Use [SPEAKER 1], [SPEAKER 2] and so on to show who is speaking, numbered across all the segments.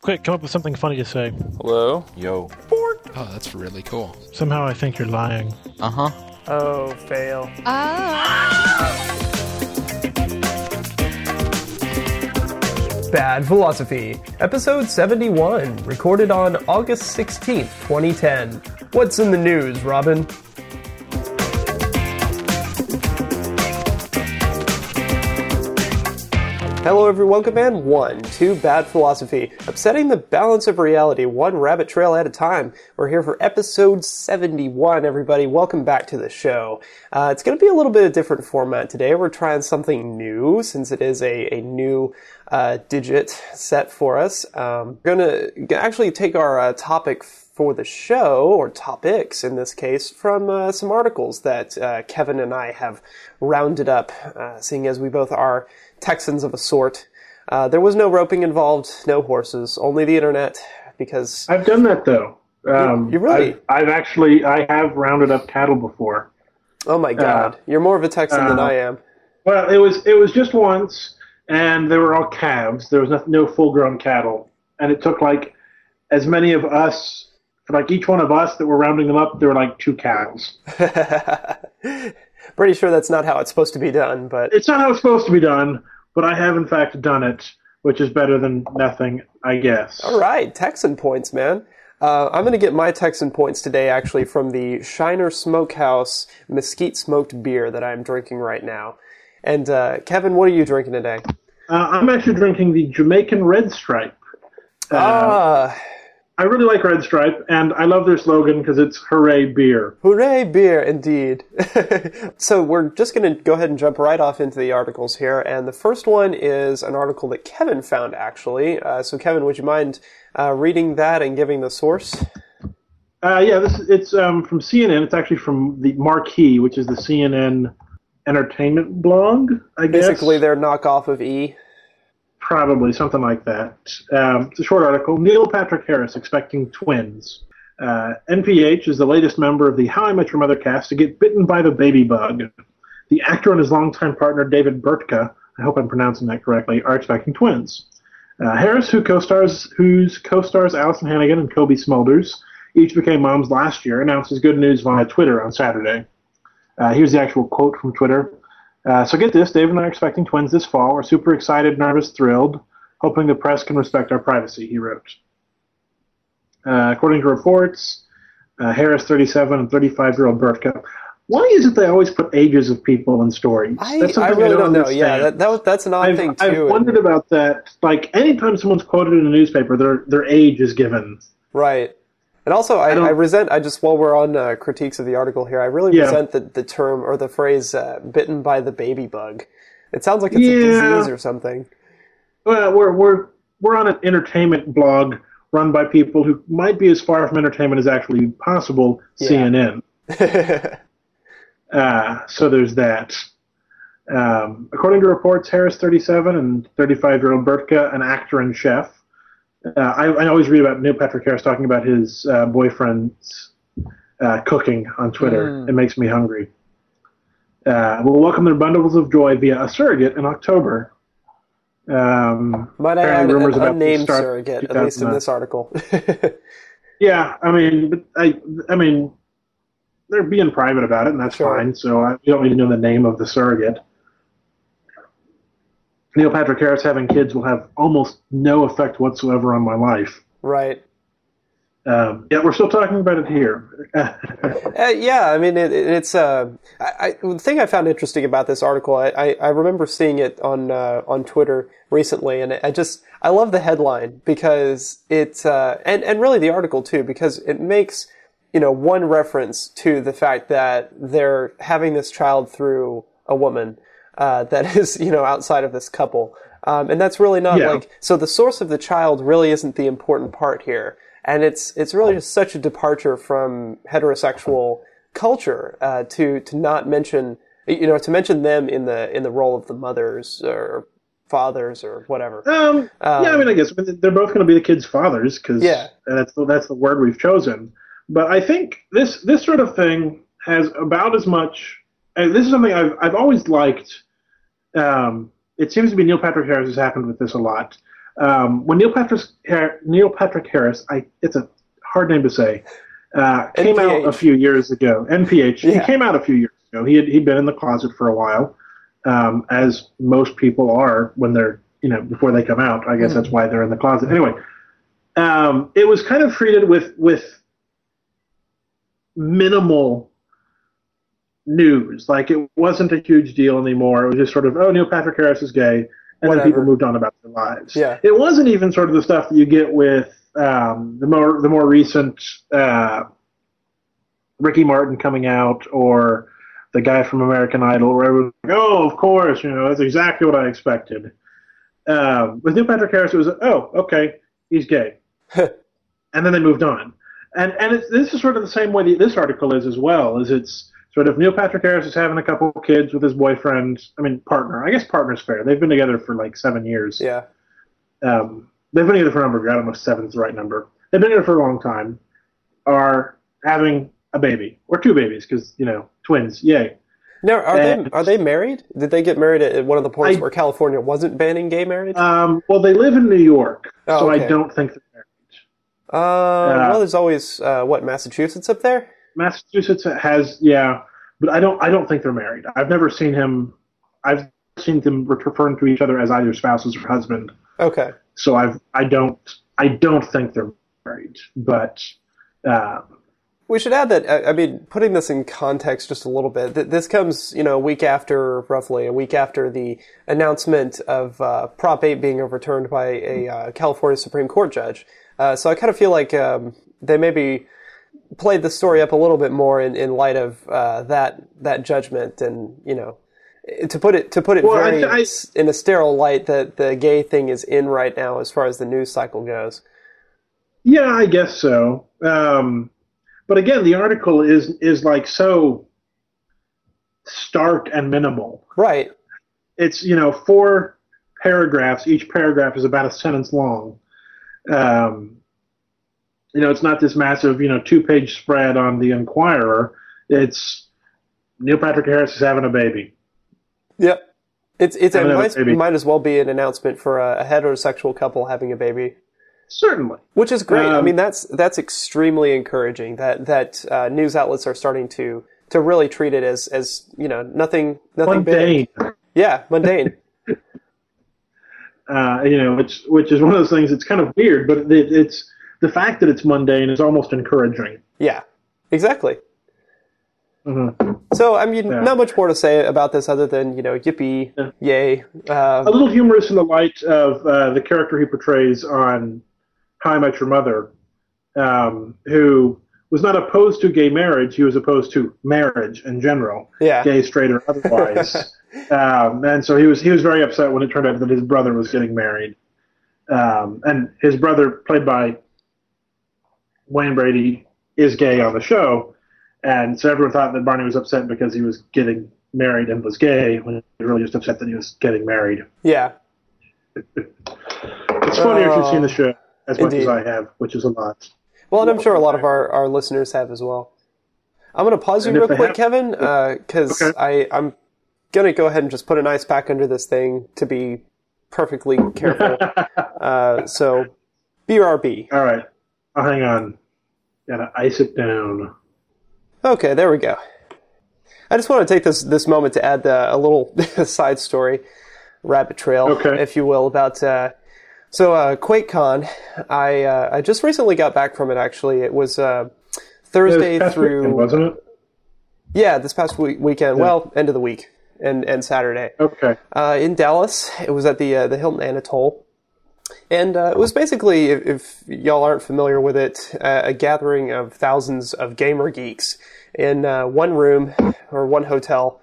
[SPEAKER 1] Quick, come up with something funny to say.
[SPEAKER 2] Hello?
[SPEAKER 3] Yo.
[SPEAKER 4] Oh, that's really cool.
[SPEAKER 1] Somehow I think you're lying.
[SPEAKER 4] Uh huh.
[SPEAKER 2] Oh, fail.
[SPEAKER 5] Bad Philosophy, episode 71, recorded on August 16th, 2010. What's in the news, Robin? Hello, everyone. Command 1 two, Bad Philosophy, upsetting the balance of reality one rabbit trail at a time. We're here for episode 71, everybody. Welcome back to the show. Uh, it's going to be a little bit of different format today. We're trying something new since it is a, a new uh, digit set for us. Um, we're going to actually take our uh, topic for the show, or topics in this case, from uh, some articles that uh, Kevin and I have rounded up, uh, seeing as we both are Texans of a sort. Uh, there was no roping involved, no horses, only the internet, because
[SPEAKER 6] I've done that though. Um,
[SPEAKER 5] you really?
[SPEAKER 6] I've, I've actually I have rounded up cattle before.
[SPEAKER 5] oh my god, you're more of a Texan than
[SPEAKER 6] uh,
[SPEAKER 5] I am.
[SPEAKER 6] Well, it was it was just once, and they were all calves. There was no, no full grown cattle, and it took like as many of us, for like each one of us that were rounding them up, there were like two cows.
[SPEAKER 5] Pretty sure that's not how it's supposed to be done, but
[SPEAKER 6] It's not how it's supposed to be done, but I have in fact done it, which is better than nothing, I guess.
[SPEAKER 5] all right, Texan points, man. Uh, I'm going to get my Texan points today actually from the Shiner Smokehouse mesquite smoked beer that I'm drinking right now. And uh, Kevin, what are you drinking today?
[SPEAKER 6] Uh, I'm actually drinking the Jamaican Red Stripe. Uh,
[SPEAKER 5] Ah,
[SPEAKER 6] I really like Red Stripe, and I love their slogan because it's "Hooray Beer."
[SPEAKER 5] Hooray, beer, indeed. so we're just going to go ahead and jump right off into the articles here. And the first one is an article that Kevin found, actually. Uh, so, Kevin, would you mind uh, reading that and giving the source?
[SPEAKER 6] Uh, yeah, this it's um, from CNN. It's actually from the Marquee, which is the CNN entertainment blog. I guess
[SPEAKER 5] Basically, their knockoff of E.
[SPEAKER 6] probably something like that. Um, it's a short article. Neil Patrick Harris expecting twins. Uh, NPH is the latest member of the How I Met Your Mother cast to get bitten by the baby bug. The actor and his longtime partner David Burtka, I hope I'm pronouncing that correctly, are expecting twins. Uh, Harris, who co-stars, whose co-stars Alyson Hannigan and Cobie Smulders, each became moms last year, announces good news via Twitter on Saturday. Uh, here's the actual quote from Twitter. Uh, so get this, Dave and I are expecting twins this fall. We're super excited, nervous, thrilled, hoping the press can respect our privacy, he wrote. Uh, according to reports, uh, Harris, 37, and 35-year-old Burtka. Why is it they always put ages of people in stories?
[SPEAKER 5] I,
[SPEAKER 6] That's
[SPEAKER 5] I really don't know. Yeah, that, that that's an odd
[SPEAKER 6] I've,
[SPEAKER 5] thing, too.
[SPEAKER 6] I've wondered about that. Like, anytime someone's quoted in a newspaper, their their age is given.
[SPEAKER 5] Right. And also, I, I,
[SPEAKER 6] don't-
[SPEAKER 5] resent, I just, while we're on uh, critiques of the article here, I really
[SPEAKER 6] Yeah.
[SPEAKER 5] resent the, the term or the phrase uh, bitten by the baby bug. It sounds like it's a disease or something.
[SPEAKER 6] Well, we're we're we're on an entertainment blog run by people who might be as far from entertainment as actually possible.
[SPEAKER 5] Yeah.
[SPEAKER 6] CNN. Uh, so there's that. Um, according to reports, Harris, 37, and 35-year-old Burtka, an actor and chef. Uh, I, I always read about Neil Patrick Harris talking about his uh, boyfriend's uh, cooking on Twitter.
[SPEAKER 5] Mm.
[SPEAKER 6] It makes me hungry. Uh, will welcome their bundles of joy via a surrogate in October. Um,
[SPEAKER 5] Might I add an
[SPEAKER 6] rumors about
[SPEAKER 5] unnamed surrogate, at least in this article.
[SPEAKER 6] Yeah, I mean, I, I mean, they're being private about it, and that's
[SPEAKER 5] Sure.
[SPEAKER 6] fine. So I, you don't need to know the name of the surrogate. Neil Patrick Harris having kids will have almost no effect whatsoever on my life.
[SPEAKER 5] right.
[SPEAKER 6] Um, yet we're still talking about it here.
[SPEAKER 5] Uh, yeah, I mean, it, it, it's uh, I, I, the thing I found interesting about this article. I, I, I remember seeing it on uh, on Twitter recently, and I just I love the headline because it uh, and and really the article too because it makes you know one reference to the fact that they're having this child through a woman uh, that is you know outside of this couple, um, and that's really not
[SPEAKER 6] Yeah.
[SPEAKER 5] like so the source of the child really isn't the important part here and it's it's really just such a departure from heterosexual culture uh, to to not mention you know to mention them in the in the role of the mothers or fathers or whatever.
[SPEAKER 6] um, yeah, I mean, I guess they're both going to be the kids' fathers because
[SPEAKER 5] Yeah.
[SPEAKER 6] that's the, that's the word we've chosen. But I think this this sort of thing has about as much. And this is something I've I've always liked. Um, it seems to be Neil Patrick Harris has happened with this a lot. Um, when Neil Patrick Neil Patrick Harris, I it's a hard name to say, uh, came out a few years ago. NPH. Yeah. He came out a few years ago. He had he'd been in the closet for a while, um, as most people are when they're you know before they come out. I guess mm. that's why they're in the closet. Anyway, um, it was kind of treated with with minimal news. Like it wasn't a huge deal anymore. It was just sort of, oh, Neil Patrick Harris is gay, and Whatever. then people moved on about their lives.
[SPEAKER 5] Yeah.
[SPEAKER 6] It wasn't even sort of the stuff that you get with um, the more the more recent uh, Ricky Martin coming out or the guy from American Idol, where everyone's like, oh, of course, you know, that's exactly what I expected. Um, with Neil Patrick Harris, it was, oh, okay, he's gay. and then they moved on. And and this is sort of the same way this article is as well. Is it's sort of Neil Patrick Harris is having a couple kids with his boyfriend. I mean, partner. I guess partner's fair. They've been together for like seven years.
[SPEAKER 5] Yeah.
[SPEAKER 6] Um, they've been together for a number. I don't know if seven's the right number. They've been together for a long time. Are having a baby or two babies because you know twins. Yay.
[SPEAKER 5] Now, are and, they are they married? Did they get married at one of the points I, where California wasn't banning gay marriage?
[SPEAKER 6] Um, well, they live in New York, oh, so okay. I don't think they're married.
[SPEAKER 5] Uh, uh, well, there's always uh, what Massachusetts up there.
[SPEAKER 6] Massachusetts has yeah, but I don't I don't think they're married. I've never seen him. I've seen them referring to each other as either spouses or husband.
[SPEAKER 5] Okay.
[SPEAKER 6] So I've I don't I don't think they're married, but. Uh,
[SPEAKER 5] we should add that I mean, putting this in context just a little bit. This comes, you know, a week after, roughly a week after the announcement of uh, Prop 8 being overturned by a uh, California Supreme Court judge. Uh, so I kind of feel like um, they maybe played the story up a little bit more in, in light of uh, that that judgment, and you know, to put it to put it well, very I, I, in a sterile light that the gay thing is in right now as far as the news cycle goes.
[SPEAKER 6] Yeah, I guess so. Um, but again, the article is is like so stark and minimal.
[SPEAKER 5] Right.
[SPEAKER 6] It's you know four paragraphs. Each paragraph is about a sentence long. Um, you know, it's not this massive you know two page spread on the Inquirer. It's Neil Patrick Harris is having a baby.
[SPEAKER 5] Yep. It's it's it might, might, as well be an announcement for a, a heterosexual couple having a baby.
[SPEAKER 6] Certainly,
[SPEAKER 5] which is great. Um, I mean, that's that's extremely encouraging that that uh, news outlets are starting to to really treat it as as you know nothing nothing
[SPEAKER 6] mundane.
[SPEAKER 5] big. Yeah, mundane.
[SPEAKER 6] uh, you know, which which is one of those things. It's kind of weird, but it, it's the fact that it's mundane is almost encouraging.
[SPEAKER 5] Yeah, exactly.
[SPEAKER 6] Mm-hmm.
[SPEAKER 5] So, I mean, yeah. not much more to say about this other than, you know, yippee, yeah. yay.
[SPEAKER 6] Uh, a little humorous in the light of uh, the character he portrays on how I Met Your Mother, um, who was not opposed to gay marriage. He was opposed to marriage in general,
[SPEAKER 5] yeah.
[SPEAKER 6] gay, straight, or otherwise. um, and so he was he was very upset when it turned out that his brother was getting married. Um, and his brother, played by Wayne Brady, is gay on the show. And so everyone thought that Barney was upset because he was getting married and was gay, when he was really just upset that he was getting married.
[SPEAKER 5] Yeah.
[SPEAKER 6] it's funny uh, if you've seen the show as Indeed. much as I have, which is a lot.
[SPEAKER 5] Well, and I'm sure a lot of our, our listeners have as well. I'm going to pause you real quick, have, Kevin, because uh, okay. I I'm going to go ahead and just put an ice pack under this thing to be perfectly careful. uh, so, BRB.
[SPEAKER 6] All right. Oh, hang on. Gotta ice it down.
[SPEAKER 5] Okay, there we go. I just want to take this this moment to add uh, a little side story, rabbit trail,
[SPEAKER 6] okay.
[SPEAKER 5] if you will, about uh, so uh, QuakeCon, I uh, I just recently got back from it. Actually, it was uh, Thursday through
[SPEAKER 6] weekend, wasn't it?
[SPEAKER 5] Yeah, this past week, weekend. Yeah. Well, end of the week and and Saturday.
[SPEAKER 6] Okay.
[SPEAKER 5] Uh, in Dallas, it was at the uh, the Hilton Anatole, and uh, it was basically, if, if, y'all aren't familiar with it, a gathering of thousands of gamer geeks in one room or one hotel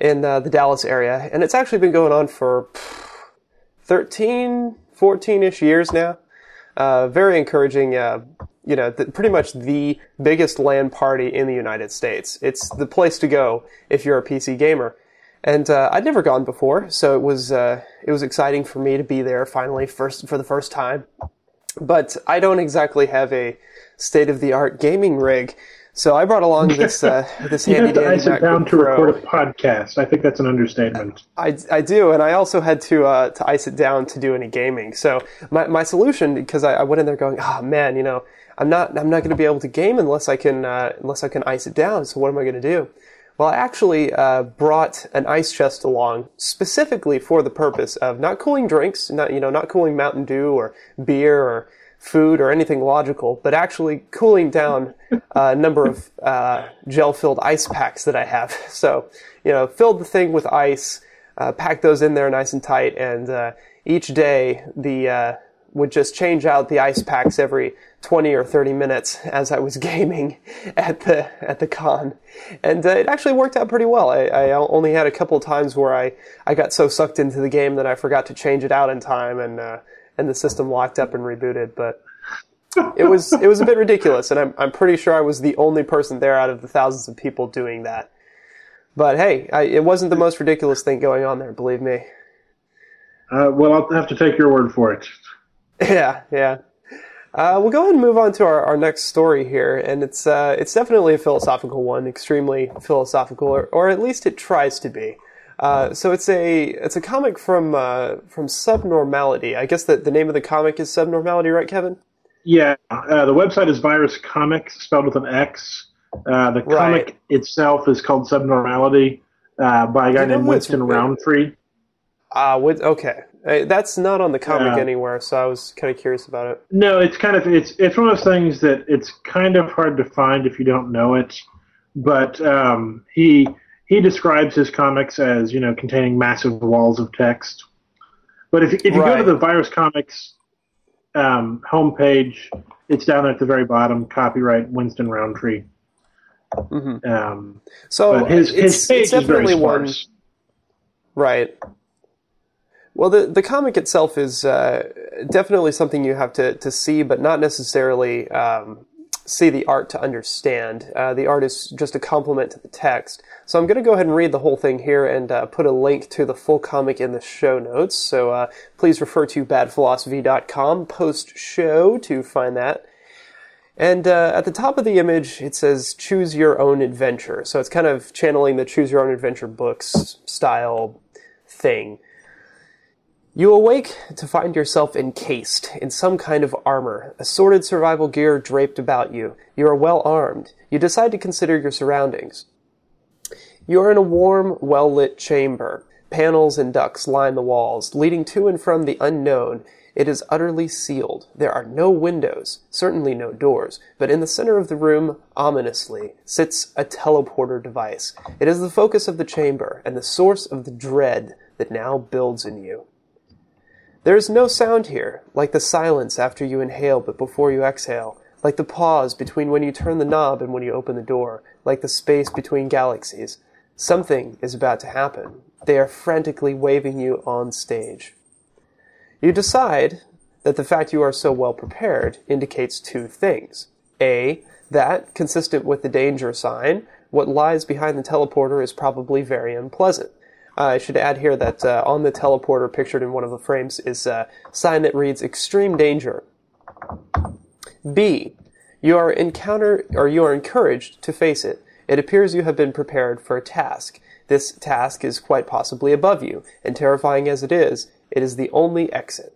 [SPEAKER 5] in the Dallas area, and it's actually been going on for. 13, 14-ish years now. Uh, very encouraging. Uh, you know, pretty much the biggest LAN party in the United States. It's the place to go if you're a PC gamer. And uh, I'd never gone before, so it was uh, it was exciting for me to be there finally, first for the first time. But I don't exactly have a state of the art gaming rig, So I brought along this uh, this handy dandy
[SPEAKER 6] ice it down to
[SPEAKER 5] Pro.
[SPEAKER 6] record a podcast. I think that's an understatement.
[SPEAKER 5] I, I do, and I also had to uh, to ice it down to do any gaming. So my, my solution, because I, I went in there going, oh man, you know, I'm not I'm not going to be able to game unless I can uh, unless I can ice it down. So what am I going to do? Well, I actually uh, brought an ice chest along specifically for the purpose of not cooling drinks, not you know not cooling Mountain Dew or beer or food or anything logical, but actually cooling down a number of uh, gel-filled ice packs that I have. So, you know, filled the thing with ice, uh, packed those in there nice and tight, and uh, each day the uh, would just change out the ice packs every 20 or 30 minutes as I was gaming at the at the con, and uh, it actually worked out pretty well. I, I only had a couple times where I, I got so sucked into the game that I forgot to change it out in time, and uh, and the system locked up and rebooted. But it was it was a bit ridiculous, and I'm I'm pretty sure I was the only person there out of the thousands of people doing that. But hey, I, it wasn't the most ridiculous thing going on there, believe me.
[SPEAKER 6] Uh, well, I'll have to take your word for it.
[SPEAKER 5] Yeah, yeah. Uh, we'll go ahead and move on to our, our next story here, and it's uh, it's definitely a philosophical one, extremely philosophical, or, or at least it tries to be. Uh, so it's a it's a comic from uh, from Subnormality. I guess that the name of the comic is Subnormality, right, Kevin?
[SPEAKER 6] Yeah, uh, the website is Virus Comix, spelled with an X. Uh, the
[SPEAKER 5] Right.
[SPEAKER 6] comic itself is called Subnormality uh, by a guy
[SPEAKER 5] You know
[SPEAKER 6] named Winston? Rowntree.
[SPEAKER 5] Uh, with, okay, Uh, that's not on the comic
[SPEAKER 6] Yeah.
[SPEAKER 5] anywhere, so I was kind of curious about it.
[SPEAKER 6] No, it's kind of it's it's one of those things that it's kind of hard to find if you don't know it. But um, he he describes his comics as you know containing massive walls of text. But if if you go to the Virus Comix um, homepage, it's down at the very bottom. Copyright Winston Rowntree.
[SPEAKER 5] hmm
[SPEAKER 6] Um,
[SPEAKER 5] So
[SPEAKER 6] his
[SPEAKER 5] it's,
[SPEAKER 6] his page
[SPEAKER 5] it's
[SPEAKER 6] is very
[SPEAKER 5] definitely one.
[SPEAKER 6] sparse.
[SPEAKER 5] Right. Well, the the comic itself is uh, definitely something you have to, to see, but not necessarily um, see the art to understand. Uh, the art is just a complement to the text. So I'm going to go ahead and read the whole thing here and uh, put a link to the full comic in the show notes. So uh, please refer to badphilosophy.com post show to find that. And uh, at the top of the image, it says "Choose Your Own Adventure." So it's kind of channeling the "Choose Your Own Adventure" books style thing. You awake to find yourself encased in some kind of armor, assorted survival gear draped about you. You are well armed. You decide to consider your surroundings. You are in a warm, well lit chamber. Panels and ducts line the walls, leading to and from the unknown. It is utterly sealed. There are no windows, certainly no doors, but in the center of the room, ominously, sits a teleporter device. It is the focus of the chamber and the source of the dread that now builds in you. There is no sound here, like the silence after you inhale but before you exhale, like the pause between when you turn the knob and when you open the door, like the space between galaxies. Something is about to happen. They are frantically waving you on stage. You decide that the fact you are so well prepared indicates two things. A, that, consistent with the danger sign, what lies behind the teleporter is probably very unpleasant. Uh, I should add here that uh, on the teleporter pictured in one of the frames is a sign that reads extreme danger. B. You are encounter or you are encouraged to face it. It appears you have been prepared for a task. This task is quite possibly above you, and terrifying as it is, it is the only exit.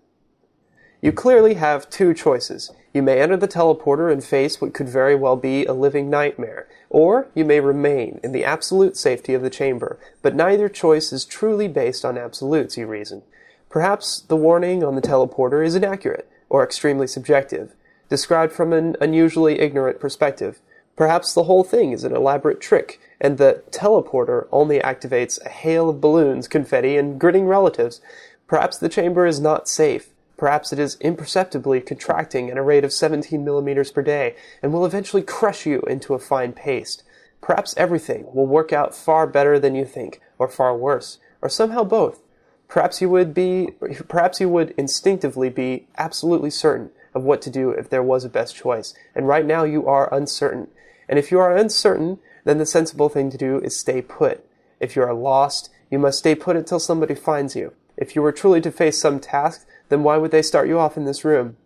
[SPEAKER 5] You clearly have two choices. You may enter the teleporter and face what could very well be a living nightmare, or you may remain in the absolute safety of the chamber, but neither choice is truly based on absolutes, you reason. Perhaps the warning on the teleporter is inaccurate, or extremely subjective, described from an unusually ignorant perspective. Perhaps the whole thing is an elaborate trick, and the teleporter only activates a hail of balloons, confetti, and grinning relatives. Perhaps the chamber is not safe. Perhaps it is imperceptibly contracting at a rate of 17 millimeters per day and will eventually crush you into a fine paste. Perhaps everything will work out far better than you think, or far worse, or somehow both. Perhaps you would be, perhaps you would instinctively be absolutely certain of what to do if there was a best choice, and right now you are uncertain. And if you are uncertain, then the sensible thing to do is stay put. If you are lost, you must stay put until somebody finds you. If you were truly to face some task, then why would they start you off in this room?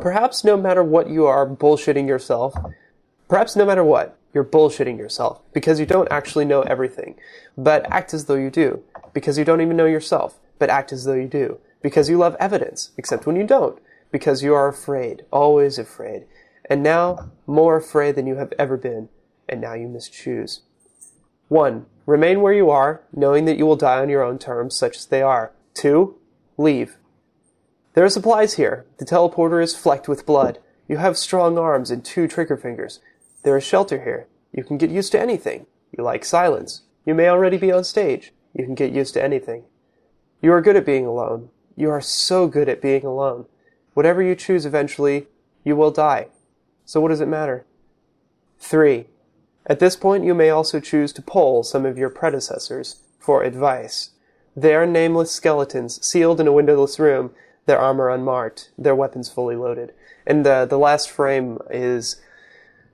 [SPEAKER 5] Perhaps no matter what you are bullshitting yourself, Perhaps no matter what, you're bullshitting yourself because you don't actually know everything, but act as though you do. Because you don't even know yourself, but act as though you do. Because you love evidence, except when you don't. Because you are afraid, always afraid. And now, more afraid than you have ever been. And now you must choose. 1. Remain where you are, knowing that you will die on your own terms, such as they are. 2. Leave. There are supplies here. The teleporter is flecked with blood. You have strong arms and two trigger fingers. There is shelter here. You can get used to anything. You like silence. You may already be on stage. You can get used to anything. You are good at being alone. You are so good at being alone. Whatever you choose eventually, you will die. So what does it matter? 3. At this point, you may also choose to poll some of your predecessors for advice. They are nameless skeletons, sealed in a windowless room, their armor unmarked, their weapons fully loaded. And uh, the last frame is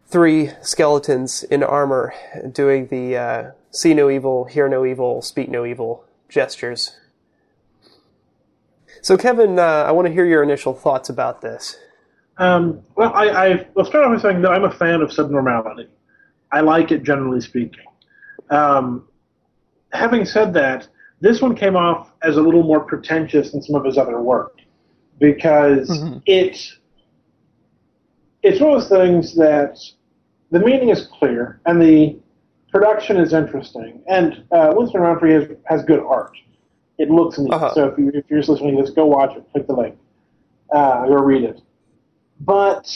[SPEAKER 5] three skeletons in armor doing the uh, see no evil, hear no evil, speak no evil gestures. So, Kevin, uh, I want to hear your initial thoughts about this.
[SPEAKER 6] Um, well, I, I will start off by saying that I'm a fan of subnormality. I like it, generally speaking. Um, having said that, this one came off as a little more pretentious than some of his other work because mm-hmm. it it's one of those things that the meaning is clear and the production is interesting. And uh, Winston Rowntree has, has good art. It looks neat. Uh-huh. So if, you, if you're just listening to this, go watch it. Click the link. Uh, go read it. But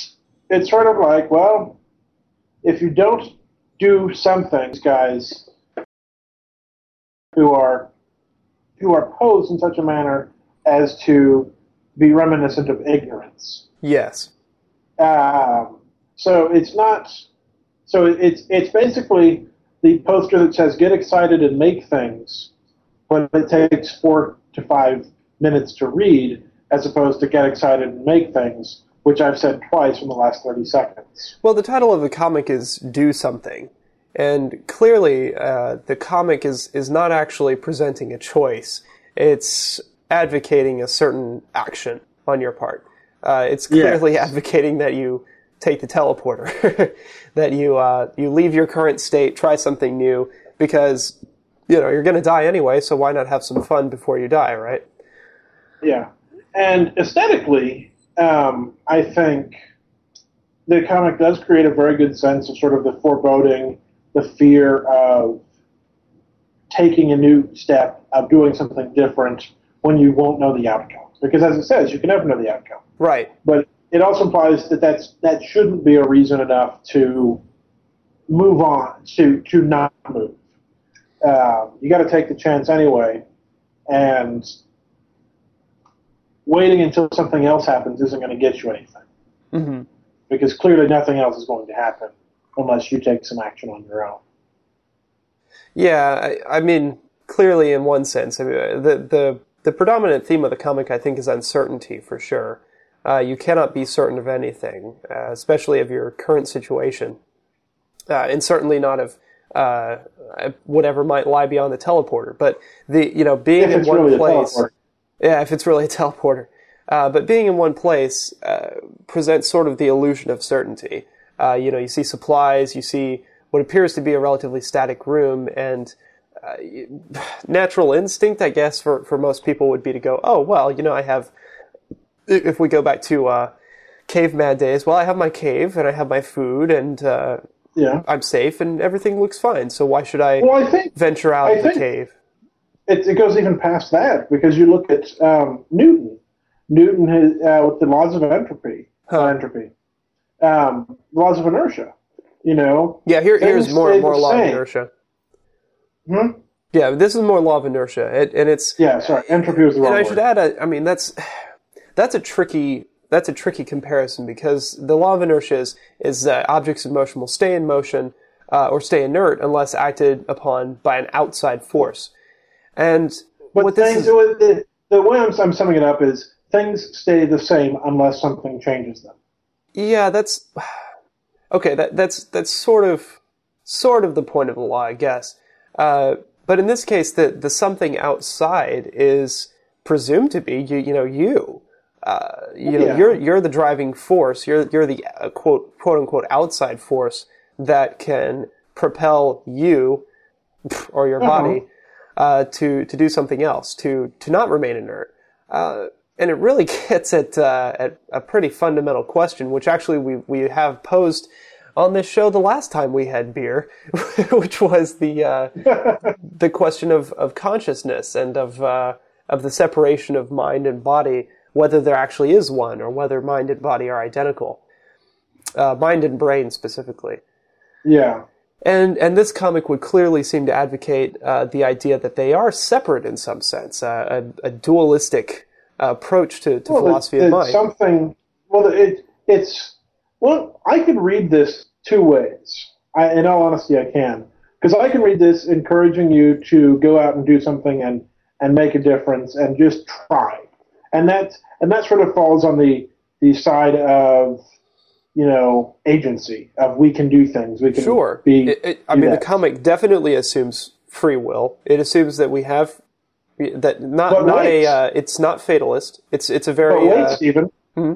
[SPEAKER 6] it's sort of like, well, if you don't do some things, guys, who are who are posed in such a manner as to be reminiscent of ignorance.
[SPEAKER 5] Yes.
[SPEAKER 6] Um, so it's not. So it's it's basically the poster that says "Get excited and make things," but it takes four to five minutes to read, as opposed to "Get excited and make things," which I've said twice in the last thirty seconds.
[SPEAKER 5] Well, the title of the comic is "Do Something." And clearly, uh, the comic is, is not actually presenting a choice. It's advocating a certain action on your part. Uh, it's clearly advocating that you take the teleporter, that you uh, you leave your current state, try something new, because you know you're going to die anyway. So why not have some fun before you die, right?
[SPEAKER 6] Yeah, and aesthetically, um, I think the comic does create a very good sense of sort of the foreboding, the fear of taking a new step, of doing something different when you won't know the outcome. Because as it says, you can never know the outcome.
[SPEAKER 5] Right.
[SPEAKER 6] But it also implies that that's that shouldn't be a reason enough to move on to to not move. Um, you got to take the chance anyway, and waiting until something else happens isn't going to get you anything.
[SPEAKER 5] Mm-hmm.
[SPEAKER 6] Because clearly nothing else is going to happen unless you take some action on your own.
[SPEAKER 5] Yeah, I, I mean, clearly in one sense, I mean, the the the predominant theme of the comic, I think, is uncertainty for sure. Uh, you cannot be certain of anything, uh, especially of your current situation, uh, and certainly not of uh, whatever might lie beyond the teleporter. But the you know being in one
[SPEAKER 6] really
[SPEAKER 5] place, yeah, if it's really a teleporter. Uh, but being in one place uh, presents sort of the illusion of certainty. you know, you see supplies, you see what appears to be a relatively static room, and natural instinct, I guess, for, for most people would be to go, oh, well, you know, I have if we go back to uh, caveman days, well, I have my cave and I have my food and uh,
[SPEAKER 6] yeah.
[SPEAKER 5] I'm safe and everything looks fine. So why should I,
[SPEAKER 6] well, I think,
[SPEAKER 5] venture out
[SPEAKER 6] I
[SPEAKER 5] of the cave?
[SPEAKER 6] It, it, goes even past that because you look at um, Newton. Newton has, uh, with the laws of entropy, huh. entropy, um, laws of inertia. You know.
[SPEAKER 5] Yeah, here, here's more more law of inertia.
[SPEAKER 6] Hmm.
[SPEAKER 5] Yeah, this is more law of inertia, it, and it's
[SPEAKER 6] yeah. Sorry, entropy was the wrong
[SPEAKER 5] And I
[SPEAKER 6] word.
[SPEAKER 5] should add, a, I mean, that's that's a tricky that's a tricky comparison because the law of inertia is, is that objects in motion will stay in motion uh, or stay inert unless acted upon by an outside force. And
[SPEAKER 6] but
[SPEAKER 5] what
[SPEAKER 6] things,
[SPEAKER 5] this is,
[SPEAKER 6] the, the way I'm, I'm summing it up is things stay the same unless something changes them.
[SPEAKER 5] Yeah, that's okay. That that's that's sort of sort of the point of the law, I guess. Uh, but in this case, the the something outside is presumed to be you. You know, you uh, you know,
[SPEAKER 6] Yeah.
[SPEAKER 5] you're you're the driving force. You're you're the uh, quote quote unquote outside force that can propel you or your body uh, to to do something else, to to not remain inert. Uh, and it really gets at uh, at a pretty fundamental question, which actually we we have posed on this show the last time we had beer, which was the uh, the question of, of consciousness and of uh, of the separation of mind and body, whether there actually is one or whether mind and body are identical, uh, mind and brain specifically.
[SPEAKER 6] Yeah.
[SPEAKER 5] And and this comic would clearly seem to advocate uh, the idea that they are separate in some sense, uh, a, a dualistic uh, approach to, to
[SPEAKER 6] Well,
[SPEAKER 5] philosophy of mind.
[SPEAKER 6] something. Well, it it's well. I could read this two ways. I, in all honesty, I can because I can read this encouraging you to go out and do something and and make a difference and just try, and that and that sort of falls on the the side of you know agency of we can do things. We can
[SPEAKER 5] Sure.
[SPEAKER 6] be.
[SPEAKER 5] It- it- I mean, the comic definitely assumes free will. It assumes that we have that not
[SPEAKER 6] But
[SPEAKER 5] not
[SPEAKER 6] wait.
[SPEAKER 5] a. Uh, it's not fatalist. It's it's a
[SPEAKER 6] But
[SPEAKER 5] very.
[SPEAKER 6] wait,
[SPEAKER 5] Uh,
[SPEAKER 6] Stephen,
[SPEAKER 5] hmm?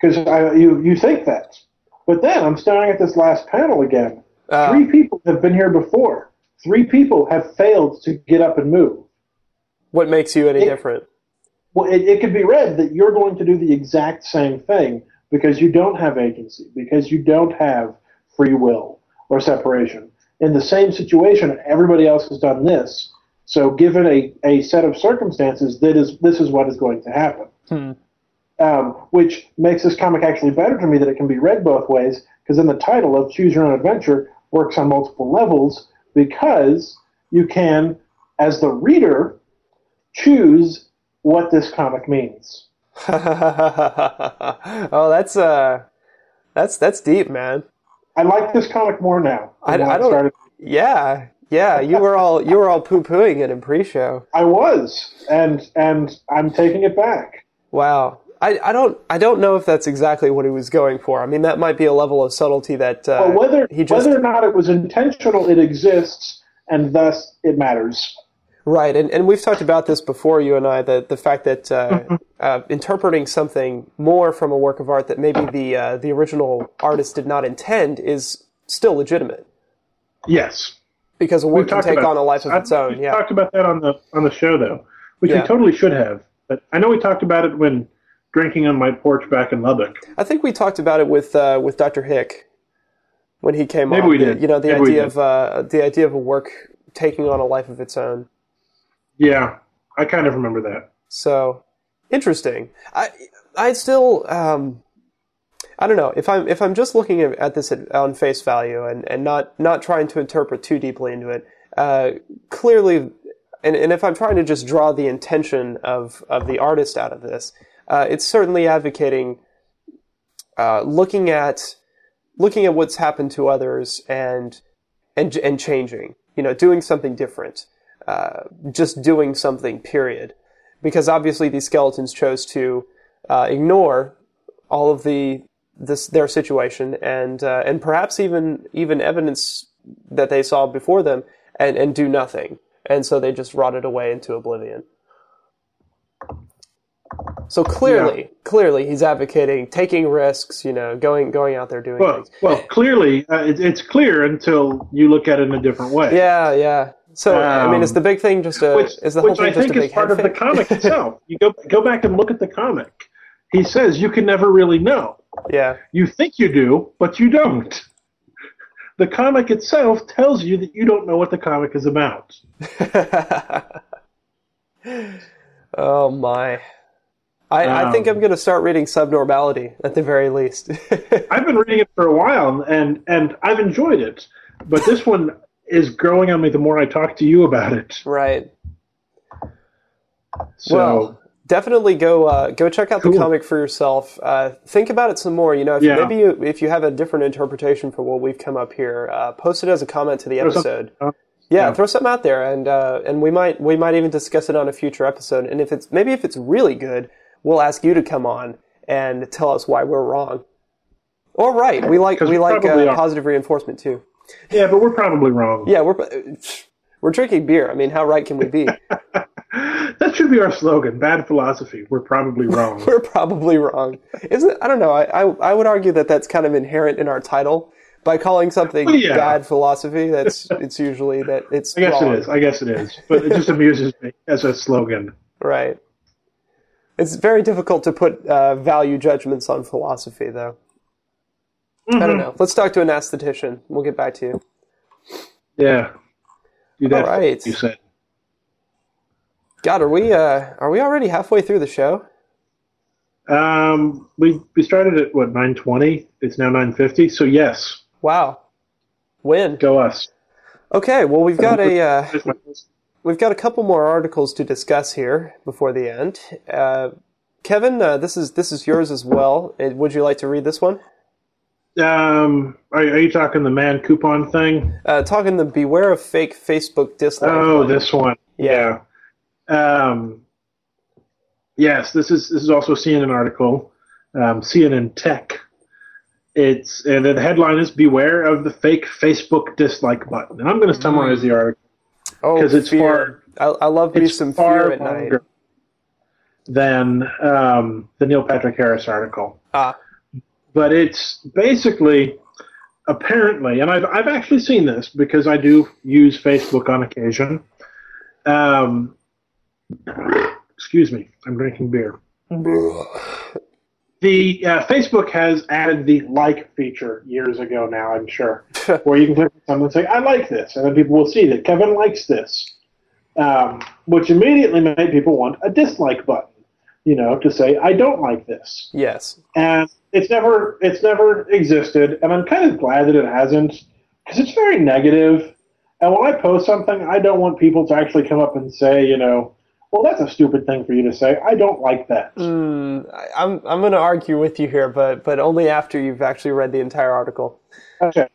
[SPEAKER 6] Because you you think that, but then I'm staring at this last panel again.
[SPEAKER 5] uh,
[SPEAKER 6] Three people have been here before. Three people have failed to get up and move.
[SPEAKER 5] what makes you any
[SPEAKER 6] it-
[SPEAKER 5] different?
[SPEAKER 6] Well, it, it could be read that you're going to do the exact same thing because you don't have agency, because you don't have free will or separation. In the same situation, everybody else has done this. So, given a, a set of circumstances, that is this is what is going to happen.
[SPEAKER 5] Hmm.
[SPEAKER 6] Um, which makes this comic actually better to me that it can be read both ways, because then the title of Choose Your Own Adventure works on multiple levels because you can, as the reader, choose what this comic means.
[SPEAKER 5] oh, that's uh, that's that's deep, man.
[SPEAKER 6] I like this comic more now.
[SPEAKER 5] I, I don't.
[SPEAKER 6] started.
[SPEAKER 5] Yeah, yeah. You were all you were all poo pooing it in pre-show.
[SPEAKER 6] I was, and and I'm taking it back.
[SPEAKER 5] Wow. I, I don't I don't know if that's exactly what he was going for. I mean, that might be a level of subtlety that uh,
[SPEAKER 6] But whether
[SPEAKER 5] he just
[SPEAKER 6] whether or not it was intentional, it exists, and thus it matters.
[SPEAKER 5] Right, and, and we've talked about this before, you and I, the, the fact that uh,
[SPEAKER 6] Mm-hmm.
[SPEAKER 5] uh, interpreting something more from a work of art that maybe the uh, the original artist did not intend is still legitimate
[SPEAKER 6] Yes,
[SPEAKER 5] because a
[SPEAKER 6] we
[SPEAKER 5] work can take on a life of
[SPEAKER 6] I-
[SPEAKER 5] its own.
[SPEAKER 6] We
[SPEAKER 5] Yeah,
[SPEAKER 6] talked about that on the on the show though, which
[SPEAKER 5] Yeah.
[SPEAKER 6] we totally should have. But I know we talked about it when drinking on my porch back in Lubbock.
[SPEAKER 5] I think we talked about it with uh, with Dr. Hick when he came
[SPEAKER 6] Maybe
[SPEAKER 5] on.
[SPEAKER 6] we did.
[SPEAKER 5] You know, the
[SPEAKER 6] Maybe
[SPEAKER 5] idea of uh, the idea of a work taking on a life of its own.
[SPEAKER 6] Yeah, I kind of remember that.
[SPEAKER 5] So interesting. I I still um, I don't know if I'm if I'm just looking at, at this on face value and, and not not trying to interpret too deeply into it. Uh, clearly, and, and if I'm trying to just draw the intention of of the artist out of this, uh, it's certainly advocating uh, looking at looking at what's happened to others and and and changing. You know, doing something different. Uh, just doing something. Period because obviously these skeletons chose to uh, ignore all of the this their situation and uh, and perhaps even even evidence that they saw before them and and do nothing and so they just rotted away into oblivion. So clearly, clearly, he's advocating taking risks. You know, going going out there doing
[SPEAKER 6] Well,
[SPEAKER 5] things.
[SPEAKER 6] well, clearly uh, it, it's clear until you look at it in a different way.
[SPEAKER 5] Yeah, yeah. So I mean, is the big thing just a
[SPEAKER 6] which,
[SPEAKER 5] is the whole
[SPEAKER 6] which
[SPEAKER 5] thing
[SPEAKER 6] I
[SPEAKER 5] just a
[SPEAKER 6] think
[SPEAKER 5] big
[SPEAKER 6] is part of the comic itself. You go go back and look at the comic. He says you can never really know.
[SPEAKER 5] Yeah.
[SPEAKER 6] You think you do, but you don't. The comic itself tells you that you don't know what the comic is about.
[SPEAKER 5] oh my. I, I think
[SPEAKER 6] Um,
[SPEAKER 5] I'm going to start reading Subnormality at the very least.
[SPEAKER 6] I've been reading it for a while, and and I've enjoyed it, but this one is growing on me the more I talk to you about it.
[SPEAKER 5] right.
[SPEAKER 6] So
[SPEAKER 5] well, definitely go uh, go check out the comic for yourself. Uh, think about it some more. You know, if
[SPEAKER 6] Yeah.
[SPEAKER 5] maybe you, if you have a different interpretation for what we've come up here, uh, post it as a comment to the
[SPEAKER 6] Throw
[SPEAKER 5] episode. Yeah,
[SPEAKER 6] Yeah.
[SPEAKER 5] throw something out there, and uh, and we might we might even discuss it on a future episode. And if it's maybe if it's really good, we'll ask you to come on and tell us why we're wrong. Or right. We like we
[SPEAKER 6] we
[SPEAKER 5] like uh, positive reinforcement too.
[SPEAKER 6] yeah, but we're probably wrong.
[SPEAKER 5] Yeah, we're we're drinking beer. I mean, how right can we be?
[SPEAKER 6] that should be our slogan. Bad philosophy. We're probably wrong.
[SPEAKER 5] We're probably wrong. Isn't it? I don't know. I, I I would argue that that's kind of inherent in our title. By calling something
[SPEAKER 6] Well, yeah.
[SPEAKER 5] bad philosophy, that's it's usually that it's
[SPEAKER 6] I guess
[SPEAKER 5] wrong.
[SPEAKER 6] it is. I guess it is. But it just amuses me as a slogan.
[SPEAKER 5] Right. It's very difficult to put uh, value judgments on philosophy, though. I don't know. Let's talk to an aesthetician. We'll get back to you.
[SPEAKER 6] Yeah. Do that.
[SPEAKER 5] All right.
[SPEAKER 6] You said.
[SPEAKER 5] God, are we uh, are we already halfway through the show?
[SPEAKER 6] Um, we we started at what nine twenty. It's now nine fifty. So yes,
[SPEAKER 5] Wow. When?
[SPEAKER 6] go us.
[SPEAKER 5] Okay. Well, we've got a uh,
[SPEAKER 6] Here's my-
[SPEAKER 5] we've got a couple more articles to discuss here before the end. Uh, Kevin, uh, this is this is yours as well. Uh, Would you like to read this one?
[SPEAKER 6] Um, are, are you talking the man coupon thing?
[SPEAKER 5] Uh, talking the beware of fake Facebook dislike.
[SPEAKER 6] Oh,
[SPEAKER 5] button.
[SPEAKER 6] this one.
[SPEAKER 5] Yeah.
[SPEAKER 6] Yeah. Um, yes, this is this is also a CNN article. Um, CNN Tech. It's and the headline is "Beware of the fake Facebook dislike button." And I'm going to summarize the article
[SPEAKER 5] Oh,
[SPEAKER 6] 'cause it's
[SPEAKER 5] fear. I, I love me
[SPEAKER 6] it's
[SPEAKER 5] some
[SPEAKER 6] far
[SPEAKER 5] fear at night.
[SPEAKER 6] than um, the Neil Patrick Harris article.
[SPEAKER 5] Ah,
[SPEAKER 6] but it's basically apparently, and I've I've actually seen this because I do use Facebook on occasion. Um, excuse me, I'm drinking beer. The uh, Facebook has added the like feature years ago now, I'm sure, where you can click on something and say, "I like this," and then people will see that Kevin likes this, um, which immediately made people want a dislike button, you know, to say, "I don't like this."
[SPEAKER 5] yes.
[SPEAKER 6] and it's never it's never existed and i'm kind of glad that it hasn't because it's very negative. and when i post something i don't want people to actually come up and say you know well that's a stupid thing for you to say i don't like that
[SPEAKER 5] Mm, I, I'm I'm going to argue with you here, but but only after you've actually read the entire article.
[SPEAKER 6] okay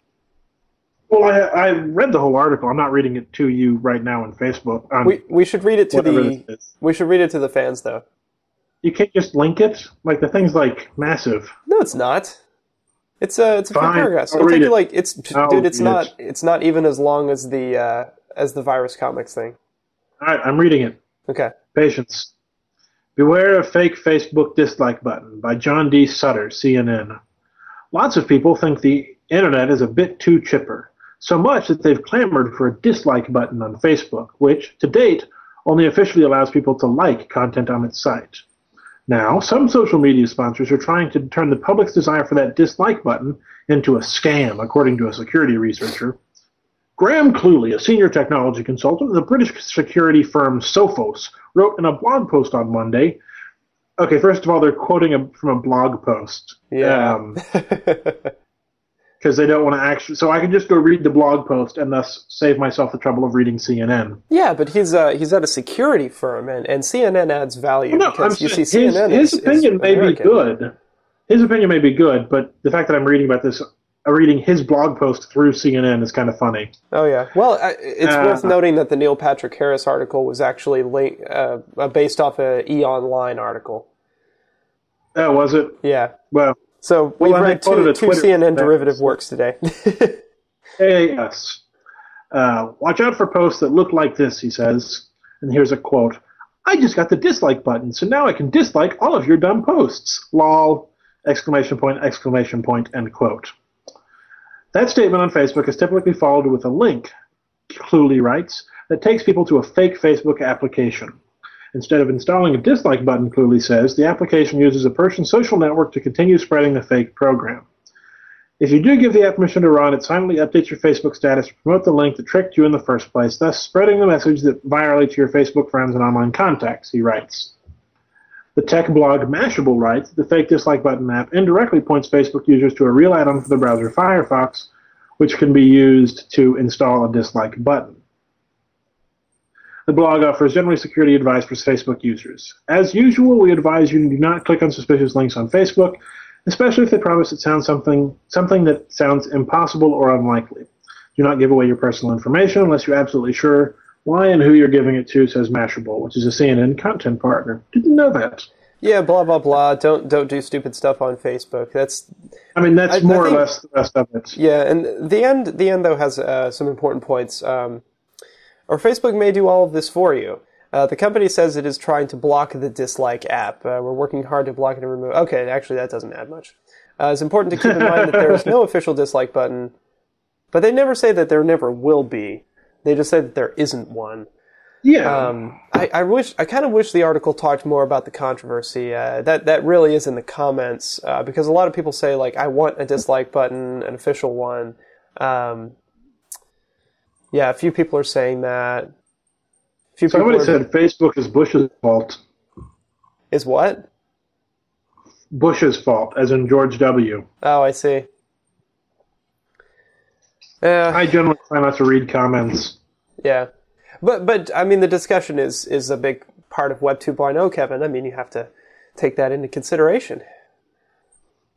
[SPEAKER 6] well I, I read the whole article i'm not reading it to you right now on facebook on
[SPEAKER 5] We we should read it to the we should read it to the fans though.
[SPEAKER 6] you can't just link it like the thing's like massive
[SPEAKER 5] No, it's not. It's a it's a few paragraphs.
[SPEAKER 6] I'll
[SPEAKER 5] It'll take
[SPEAKER 6] read
[SPEAKER 5] you
[SPEAKER 6] it.
[SPEAKER 5] like it's
[SPEAKER 6] I'll
[SPEAKER 5] dude. It's not
[SPEAKER 6] it.
[SPEAKER 5] it's not even as long as the uh, as the virus comix thing.
[SPEAKER 6] all right i'm reading it
[SPEAKER 5] Okay.
[SPEAKER 6] Patience. Beware of fake Facebook dislike button by John D. Sutter, CNN. Lots of people think the internet is a bit too chipper, so much that they've clamored for a dislike button on Facebook, which, to date, only officially allows people to like content on its site. Now, some social media sponsors are trying to turn the public's desire for that dislike button into a scam, according to a security researcher. Graham Cluley, a senior technology consultant at the British security firm Sophos, wrote in a blog post on Monday. Okay, first of all, they're quoting a, from a blog post.
[SPEAKER 5] Yeah.
[SPEAKER 6] Um, Because they don't want to actually. So I can just go read the blog post and thus save myself the trouble of reading CNN.
[SPEAKER 5] yeah, but he's uh he's at a security firm, and, and CNN adds value
[SPEAKER 6] No, I'm
[SPEAKER 5] because you see
[SPEAKER 6] his,
[SPEAKER 5] CNN
[SPEAKER 6] his
[SPEAKER 5] is,
[SPEAKER 6] opinion
[SPEAKER 5] is
[SPEAKER 6] may be good. His opinion may be good, but the fact that I'm reading about this, uh, reading his blog post through CNN is kind of funny.
[SPEAKER 5] Oh yeah. Well, it's
[SPEAKER 6] Uh,
[SPEAKER 5] worth noting that the Neil Patrick Harris article was actually uh, uh, based off a E Online article.
[SPEAKER 6] Oh, was it?
[SPEAKER 5] Yeah.
[SPEAKER 6] Well,
[SPEAKER 5] So we've
[SPEAKER 6] Well,
[SPEAKER 5] read two, two CNN derivative works today.
[SPEAKER 6] AAS. Uh, watch out for posts that look like this, he says. And here's a quote I just got the dislike button, so now I can dislike all of your dumb posts. Lol. Exclamation point, exclamation point, end quote. That statement on Facebook is typically followed with a link, Cluley writes, that takes people to a fake Facebook application. Instead of installing a dislike button, Cluley says, the application uses a person's social network to continue spreading the fake program. If you do give the app permission to run, it silently updates your Facebook status to promote the link that tricked you in the first place, thus spreading the message that violates your Facebook friends and online contacts, he writes. The tech blog Mashable writes that the fake dislike button app indirectly points Facebook users to a real add-on for the browser Firefox, which can be used to install a dislike button. The blog offers general security advice for Facebook users. As usual, we advise you to do not click on suspicious links on Facebook, especially if they promise it sounds something something that sounds impossible or unlikely. Do not give away your personal information unless you're absolutely sure why and who you're giving it to, says Mashable, which is a CNN content partner. Didn't know that.
[SPEAKER 5] yeah, blah blah blah. Don't don't do stupid stuff on Facebook. That's
[SPEAKER 6] I mean, that's
[SPEAKER 5] I- I
[SPEAKER 6] more
[SPEAKER 5] think-
[SPEAKER 6] or less the rest of it.
[SPEAKER 5] yeah. And the end the end though has uh, some important points. Um, or Facebook may do all of this for you. Uh, the company says it is trying to block the dislike app. Uh, we're working hard to block it and remove. Okay, actually, that doesn't add much. Uh, it's important to keep in mind that there is no official dislike button, but they never say that there never will be. They just say that there isn't one.
[SPEAKER 6] Yeah.
[SPEAKER 5] Um, I, I wish I kind of wish the article talked more about the controversy. Uh, that that really is in the comments uh, because a lot of people say like I want a dislike button, an official one. Um, yeah, a few people are saying that. A few
[SPEAKER 6] Somebody
[SPEAKER 5] are,
[SPEAKER 6] said Facebook is Bush's fault.
[SPEAKER 5] is what?
[SPEAKER 6] Bush's fault, as in George W.
[SPEAKER 5] Oh, I see. Yeah,
[SPEAKER 6] I generally try not to read comments.
[SPEAKER 5] yeah, but but I mean the discussion is is a big part of Web 2.0, Kevin. I mean you have to take that into consideration.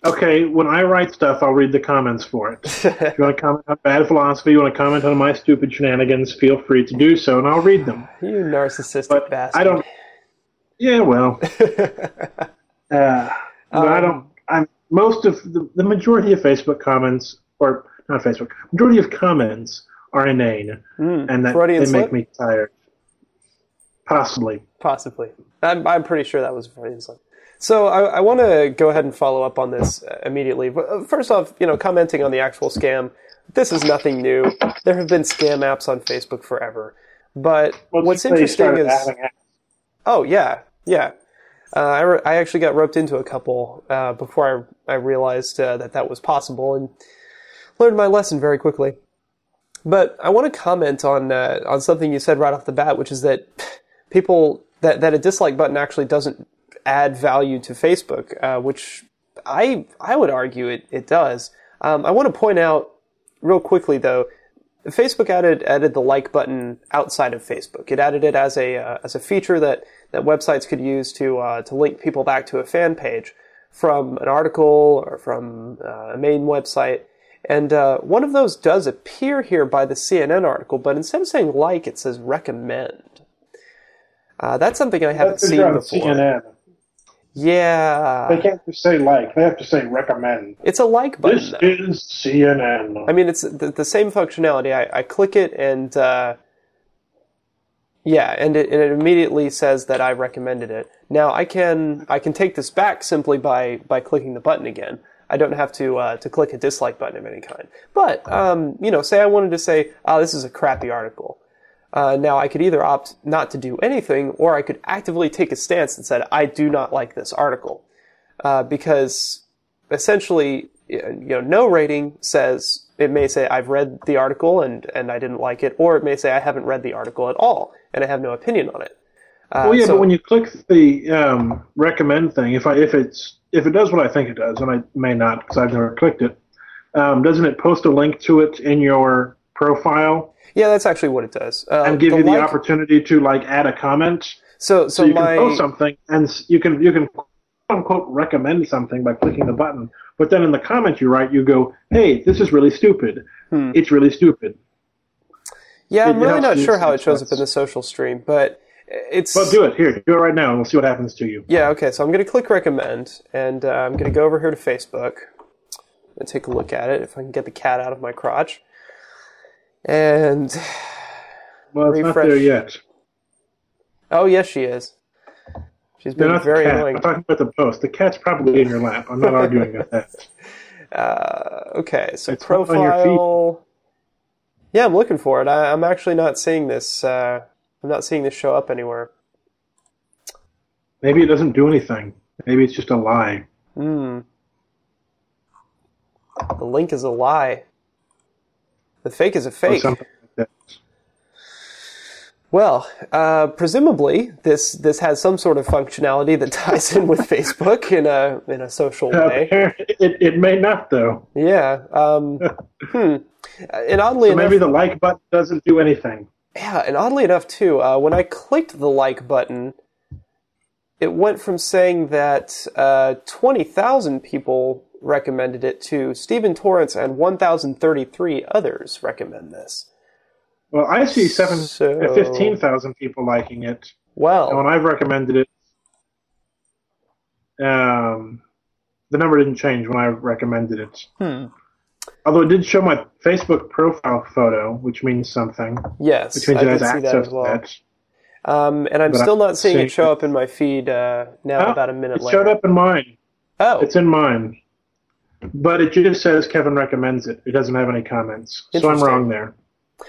[SPEAKER 6] Okay, when I write stuff, I'll read the comments for it. if you want to comment on bad philosophy, you want to comment on my stupid shenanigans, feel free to do so, and I'll read them.
[SPEAKER 5] You narcissistic
[SPEAKER 6] But
[SPEAKER 5] bastard.
[SPEAKER 6] I don't. Yeah, well, uh, but I
[SPEAKER 5] Um,
[SPEAKER 6] don't. I'm most of the, the majority of Facebook comments, or not Facebook, majority of comments are inane,
[SPEAKER 5] Mm,
[SPEAKER 6] and that
[SPEAKER 5] Freudian
[SPEAKER 6] they
[SPEAKER 5] slip?
[SPEAKER 6] make me tired. Possibly.
[SPEAKER 5] Possibly. I'm, I'm pretty sure that was Freudian slip. So I, I want to go ahead and follow up on this uh, immediately. But, uh, First off, you know, commenting on the actual scam. This is nothing new. There have been scam apps on Facebook forever. But
[SPEAKER 6] Well,
[SPEAKER 5] what's interesting is, oh yeah, yeah. Uh, I, re- I actually got roped into a couple uh, before I, I realized uh, that that was possible and learned my lesson very quickly. But I want to comment on uh, on something you said right off the bat, which is that people that that a dislike button actually doesn't add value to Facebook, uh, which I I would argue it it does. Um, I want to point out real quickly though, Facebook added added the like button outside of Facebook. It added it as a uh, as a feature that that websites could use to uh, to link people back to a fan page from an article or from uh, a main website. And uh, one of those does appear here by the CNN article, but instead of saying like, it says recommend. Uh, that's something I haven't
[SPEAKER 6] That's
[SPEAKER 5] seen before.
[SPEAKER 6] CNN.
[SPEAKER 5] Yeah,
[SPEAKER 6] They can't just say like; they have to say recommend.
[SPEAKER 5] it's a like button.
[SPEAKER 6] This
[SPEAKER 5] though.
[SPEAKER 6] is CNN.
[SPEAKER 5] I mean, it's the, the same functionality. I, I click it and uh, yeah, and it, and it immediately says that I recommended it. Now I can I can take this back simply by by clicking the button again. I don't have to uh, to click a dislike button of any kind. But um, you know, say I wanted to say, "Oh, this is a crappy article." Uh, now I could either opt not to do anything, or I could actively take a stance and said, "I do not like this article," uh, because essentially, you know, no rating says it may say I've read the article and and I didn't like it, or it may say I haven't read the article at all and I have no opinion on it. Uh,
[SPEAKER 6] well, yeah,
[SPEAKER 5] so-
[SPEAKER 6] but when you click the um, recommend thing, if I if it's if it does what I think it does, and I may not because I've never clicked it, um, doesn't it post a link to it in your profile
[SPEAKER 5] yeah, that's actually what it does. Uh,
[SPEAKER 6] and give
[SPEAKER 5] the
[SPEAKER 6] you the
[SPEAKER 5] like-
[SPEAKER 6] opportunity to like add a comment?
[SPEAKER 5] So so,
[SPEAKER 6] So you
[SPEAKER 5] my
[SPEAKER 6] can post something and you can you can quote unquote recommend something by clicking the button. But then in the comment you write, you go, "Hey, this is really stupid.
[SPEAKER 5] Hmm.
[SPEAKER 6] It's really stupid."
[SPEAKER 5] yeah, I'm really not sure how it shows up in the social stream, but it's
[SPEAKER 6] Well, do it here. Do it right now, and we'll see what happens to you.
[SPEAKER 5] Yeah, okay, so I'm going to click recommend, and uh, I'm going to go over here to Facebook and take a look at it if I can get the cat out of my crotch. And,
[SPEAKER 6] Well, it's
[SPEAKER 5] Refresh.
[SPEAKER 6] not there yet.
[SPEAKER 5] oh, yes, she is. She's been very annoying.
[SPEAKER 6] I'm talking about the post. The cat's probably in your lap. I'm not arguing with that.
[SPEAKER 5] Uh, okay, so
[SPEAKER 6] It's up on your feet.
[SPEAKER 5] profile. Yeah, I'm looking for it. I, I'm actually not seeing this. Uh, I'm not seeing this show up anywhere.
[SPEAKER 6] Maybe it doesn't do anything. Maybe it's just a lie.
[SPEAKER 5] Hmm. The link is a lie. The fake is a fake.
[SPEAKER 6] like.
[SPEAKER 5] Well, uh, presumably this this has some sort of functionality that ties in with Facebook in a in a social way.
[SPEAKER 6] it, it may not, though.
[SPEAKER 5] Yeah. Um, hmm. And oddly
[SPEAKER 6] So
[SPEAKER 5] enough,
[SPEAKER 6] maybe the like button doesn't do anything.
[SPEAKER 5] yeah, and oddly enough too, uh, when I clicked the like button, it went from saying that uh, twenty thousand people recommended it to Stephen Torrance and one thousand thirty three others recommend this.
[SPEAKER 6] Well, I see seven,
[SPEAKER 5] So-
[SPEAKER 6] uh, 15,000 people liking it. And
[SPEAKER 5] Well,
[SPEAKER 6] when I've recommended it, um, the number didn't change when I recommended it.
[SPEAKER 5] hmm.
[SPEAKER 6] Although it did show my Facebook profile photo, which means something,
[SPEAKER 5] yes,
[SPEAKER 6] which means
[SPEAKER 5] I
[SPEAKER 6] it has
[SPEAKER 5] see that
[SPEAKER 6] access
[SPEAKER 5] as
[SPEAKER 6] to
[SPEAKER 5] well.
[SPEAKER 6] that.
[SPEAKER 5] Um, and I'm
[SPEAKER 6] But
[SPEAKER 5] still not seeing it show up in my feed uh, now.
[SPEAKER 6] Oh,
[SPEAKER 5] about a minute
[SPEAKER 6] It
[SPEAKER 5] later.
[SPEAKER 6] showed up in mine.
[SPEAKER 5] Oh,
[SPEAKER 6] It's in mine. But it just says Kevin recommends it. It doesn't have any comments. So I'm wrong there.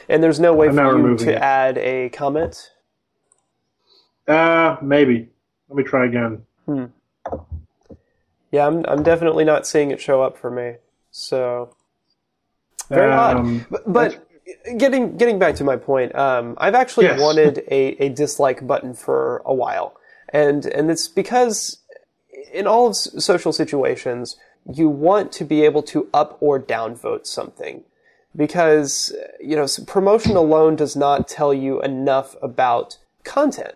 [SPEAKER 5] and there's no way
[SPEAKER 6] I'm
[SPEAKER 5] for you to
[SPEAKER 6] it.
[SPEAKER 5] add a comment.
[SPEAKER 6] Uh, maybe. Let me try again.
[SPEAKER 5] Yeah, I'm I'm definitely not seeing it show up for me. So very odd.
[SPEAKER 6] Um,
[SPEAKER 5] But, but getting getting back to my point, um, I've actually
[SPEAKER 6] Yes.
[SPEAKER 5] wanted a, a dislike button for a while, and and it's because in all of social situations, you want to be able to up or downvote something, because you know promotion alone does not tell you enough about content.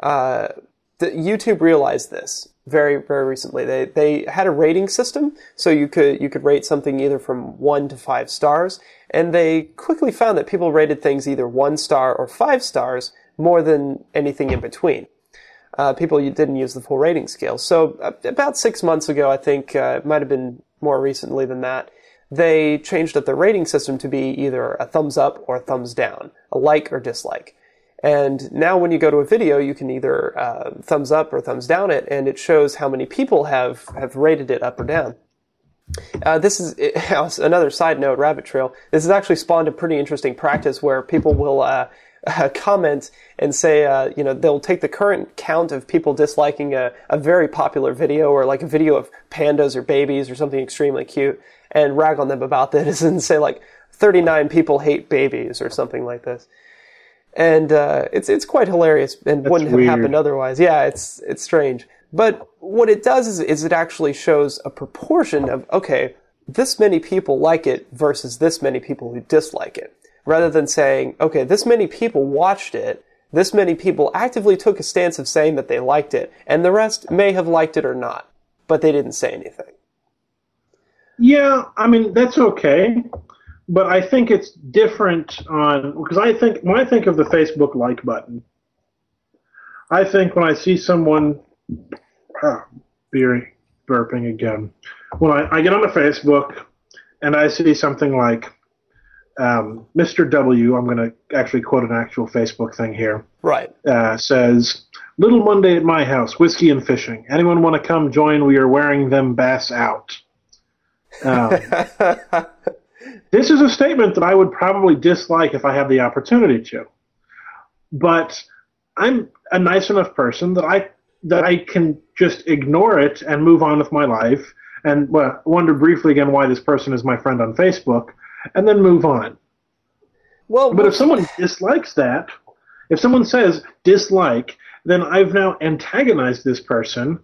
[SPEAKER 5] Uh, the, YouTube realized this very very recently. They they had a rating system, so you could you could rate something either from one to five stars, and they quickly found that people rated things either one star or five stars more than anything in between. Uh, people didn't use the full rating scale. So uh, about six months ago, I think uh, it might have been more recently than that. They changed up the rating system to be either a thumbs up or a thumbs down, a like or dislike. And now when you go to a video, you can either uh, thumbs up or thumbs down it, and it shows how many people have, have rated it up or down. Uh, this is it, another side note, rabbit trail. This has actually spawned a pretty interesting practice where people will uh, uh, comment and say, uh, you know, they'll take the current count of people disliking a, a very popular video or like a video of pandas or babies or something extremely cute and rag on them about this and say like 39 people hate babies or something like this and uh, it's it's quite hilarious and wouldn't have
[SPEAKER 6] weird.
[SPEAKER 5] happened otherwise. Yeah, it's it's strange. But what it does is, is it actually shows a proportion of okay, this many people like it versus this many people who dislike it, rather than saying okay, this many people watched it, this many people actively took a stance of saying that they liked it, and the rest may have liked it or not, but they didn't say anything.
[SPEAKER 6] Yeah, I mean that's okay, but I think it's different on because I think when I think of the Facebook like button, I think when I see someone, ah, beery burping again. When I, I get on the Facebook and I see something like um, Mr. W, I'm going to actually quote an actual Facebook thing here
[SPEAKER 5] Right.
[SPEAKER 6] uh, says, Little Monday at my house, whiskey and fishing. Anyone want to come join? We are wearing them bass out. Um, this is a statement that I would probably dislike if I had the opportunity to. But I'm a nice enough person that I that I can just ignore it and move on with my life and well, wonder briefly again why this person is my friend on Facebook and then move on.
[SPEAKER 5] Well,
[SPEAKER 6] But if someone dislikes that, if someone says dislike, then I've now antagonized this person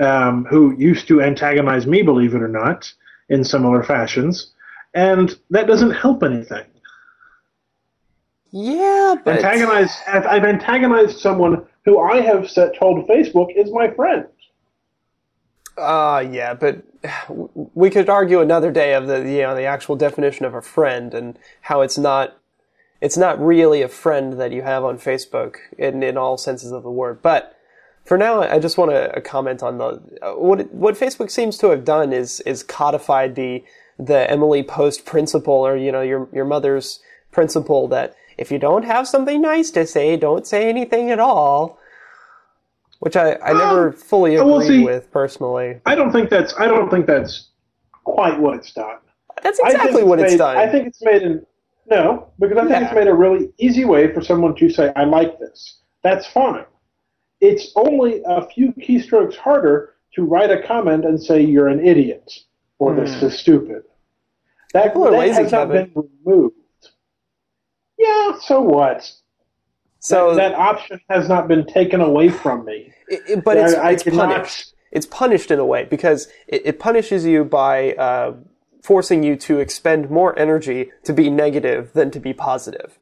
[SPEAKER 6] um, who used to antagonize me, believe it or not, in similar fashions, and that doesn't help anything.
[SPEAKER 5] yeah, but
[SPEAKER 6] Antagonize, I've I've antagonized someone who I have set, told Facebook is my friend.
[SPEAKER 5] Uh, yeah, but we could argue another day of the you know the actual definition of a friend and how it's not it's not really a friend that you have on Facebook in in all senses of the word. But for now, I just want to comment on the what what Facebook seems to have done is is codified the the Emily Post principle or you know your your mother's principle that if you don't have something nice to say, don't say anything at all. Which I, I never fully
[SPEAKER 6] well,
[SPEAKER 5] agree
[SPEAKER 6] see-
[SPEAKER 5] with personally.
[SPEAKER 6] I don't think that's I don't think that's quite what it's done.
[SPEAKER 5] That's exactly what it's
[SPEAKER 6] made,
[SPEAKER 5] done.
[SPEAKER 6] I think it's made an no, because I think it's made a really easy way for someone to say, I like this. That's fine. It's only a few keystrokes harder to write a comment and say you're an idiot or this is stupid. That,
[SPEAKER 5] Hmm.
[SPEAKER 6] That
[SPEAKER 5] lazy,
[SPEAKER 6] has not been removed. Yeah, so what?
[SPEAKER 5] So,
[SPEAKER 6] that, that option has not been taken away from me.
[SPEAKER 5] it- but it's,
[SPEAKER 6] I- I
[SPEAKER 5] it's
[SPEAKER 6] cannot-
[SPEAKER 5] punished. It's punished in a way because it, it punishes you by uh, forcing you to expend more energy to be negative than to be positive.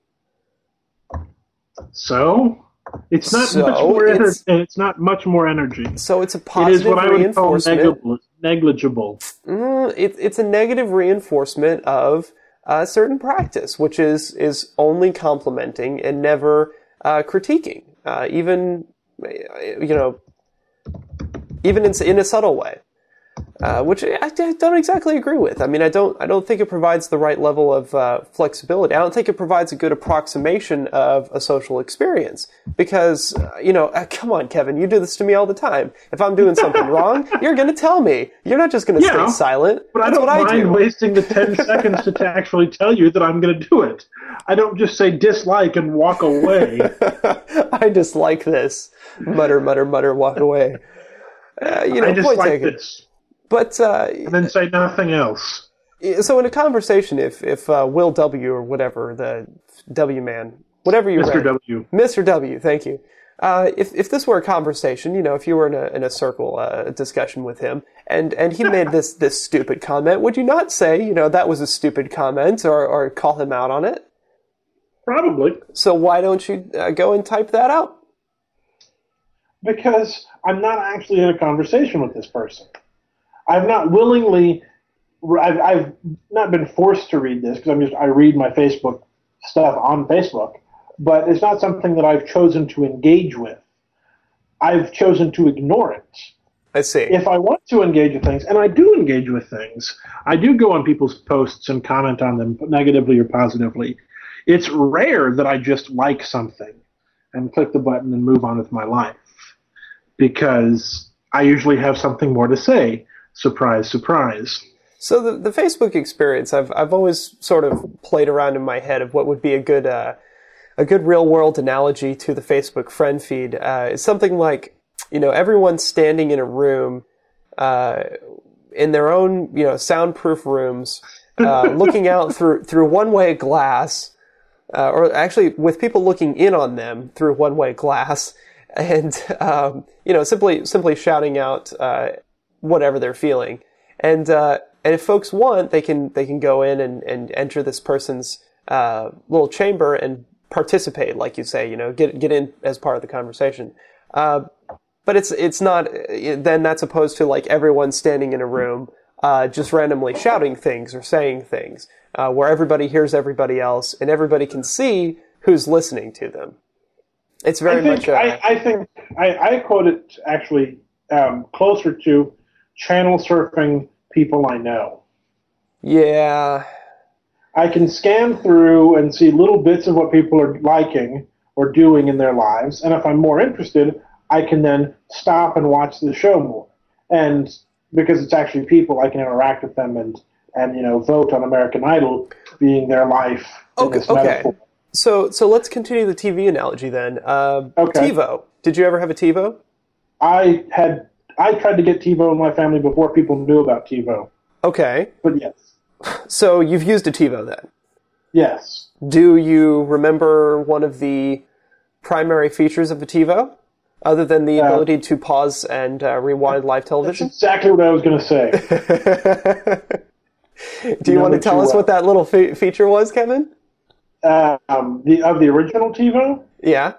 [SPEAKER 6] So it's not
[SPEAKER 5] So
[SPEAKER 6] much more
[SPEAKER 5] it's-
[SPEAKER 6] energy. and It's not much more energy.
[SPEAKER 5] So it's a
[SPEAKER 6] It is
[SPEAKER 5] positive
[SPEAKER 6] what I would call
[SPEAKER 5] reinforcement.
[SPEAKER 6] negligible. negligible.
[SPEAKER 5] Mm, it, it's a negative reinforcement of a certain practice, which is is only complimenting and never uh, critiquing, uh, even you know, even in, in a subtle way. Uh, which I, I don't exactly agree with. I mean, I don't I don't think it provides the right level of uh, flexibility. I don't think it provides a good approximation of a social experience because uh, you know, uh, come on, Kevin, you do this to me all the time. If I'm doing something wrong, you're going to tell me. You're not just going to
[SPEAKER 6] Yeah,
[SPEAKER 5] stay silent.
[SPEAKER 6] But I don't
[SPEAKER 5] what I
[SPEAKER 6] mind
[SPEAKER 5] do.
[SPEAKER 6] wasting the 10 seconds to, actually tell you that I'm going to do it. I don't just say dislike and walk away.
[SPEAKER 5] I dislike this. Mutter, mutter, mutter, walk away. Uh, you know,
[SPEAKER 6] I
[SPEAKER 5] point
[SPEAKER 6] dislike
[SPEAKER 5] taken.
[SPEAKER 6] this.
[SPEAKER 5] But uh,
[SPEAKER 6] And then say nothing else.
[SPEAKER 5] so in a conversation, if if uh, Will W or whatever the W man, whatever you
[SPEAKER 6] Mr.
[SPEAKER 5] read,
[SPEAKER 6] W.
[SPEAKER 5] Mr. W, thank you. Uh, if if this were a conversation, you know, if you were in a in a circle uh, discussion with him, and and he made this this stupid comment, would you not say, you know, that was a stupid comment, or or call him out on it?
[SPEAKER 6] Probably.
[SPEAKER 5] So why don't you uh, go and type that out?
[SPEAKER 6] Because I'm not actually in a conversation with this person. I've not willingly, I've, I've not been forced to read this because I'm just, I read my Facebook stuff on Facebook, but it's not something that I've chosen to engage with. I've chosen to ignore it.
[SPEAKER 5] I see.
[SPEAKER 6] if I want to engage with things, and I do engage with things, I do go on people's posts and comment on them negatively or positively. It's rare that I just like something and click the button and move on with my life because I usually have something more to say. Surprise, surprise.
[SPEAKER 5] So the, the Facebook experience, I've I've always sort of played around in my head of what would be a good uh, a good real world analogy to the Facebook friend feed. Uh, it's something like you know everyone's standing in a room uh, in their own you know soundproof rooms, uh, looking out through through one way glass, uh, or actually with people looking in on them through one way glass, and um, you know simply simply shouting out uh, whatever they're feeling. And uh, and if folks want, they can they can go in and, and enter this person's uh, little chamber and participate, like you say, you know, get get in as part of the conversation. Uh, but it's it's not then that's opposed to like everyone standing in a room uh, just randomly shouting things or saying things, uh, where everybody hears everybody else and everybody can see who's listening to them. It's very
[SPEAKER 6] I think,
[SPEAKER 5] much. uh,
[SPEAKER 6] I, I think I, I quote it actually um, closer to channel surfing people I know.
[SPEAKER 5] yeah,
[SPEAKER 6] I can scan through and see little bits of what people are liking or doing in their lives, and if I'm more interested, I can then stop and watch the show more. And because it's actually people, I can interact with them and and you know vote on American Idol being their life. in
[SPEAKER 5] Okay,
[SPEAKER 6] this
[SPEAKER 5] okay. So so let's continue the TV analogy then. Uh,
[SPEAKER 6] Okay.
[SPEAKER 5] TiVo. Did you ever have a TiVo?
[SPEAKER 6] I had I tried to get TiVo in my family before people knew about TiVo,
[SPEAKER 5] Okay.
[SPEAKER 6] but yes,
[SPEAKER 5] So you've used a TiVo then.
[SPEAKER 6] yes.
[SPEAKER 5] Do you remember one of the primary features of a TiVo, other than the ability to pause and uh, rewind live
[SPEAKER 6] That's
[SPEAKER 5] television?
[SPEAKER 6] exactly what I was going to say.
[SPEAKER 5] Do you want to tell us
[SPEAKER 6] uh,
[SPEAKER 5] what that little fe- feature was, Kevin?
[SPEAKER 6] um, the of the original TiVo,
[SPEAKER 5] Yeah.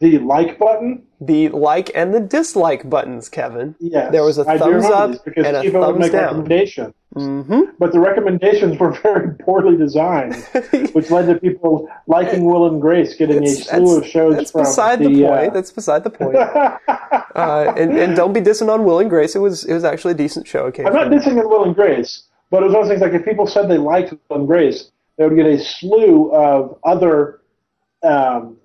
[SPEAKER 6] The like button.
[SPEAKER 5] The like and the dislike buttons, Kevin.
[SPEAKER 6] Yes,
[SPEAKER 5] There was a thumbs up
[SPEAKER 6] because
[SPEAKER 5] and a thumbs
[SPEAKER 6] make
[SPEAKER 5] down.
[SPEAKER 6] recommendations,
[SPEAKER 5] Mm-hmm.
[SPEAKER 6] but the recommendations were very poorly designed, which led to people liking Will and Grace getting a slew of shows
[SPEAKER 5] that's
[SPEAKER 6] from
[SPEAKER 5] beside the,
[SPEAKER 6] the,
[SPEAKER 5] point.
[SPEAKER 6] uh,
[SPEAKER 5] That's beside the point. uh, and, and don't be dissing on Will and Grace. It was it was actually a decent show.
[SPEAKER 6] I'm not dissing on Will and Grace, but it was one of those things like if people said they liked Will and Grace, they would get a slew of other um,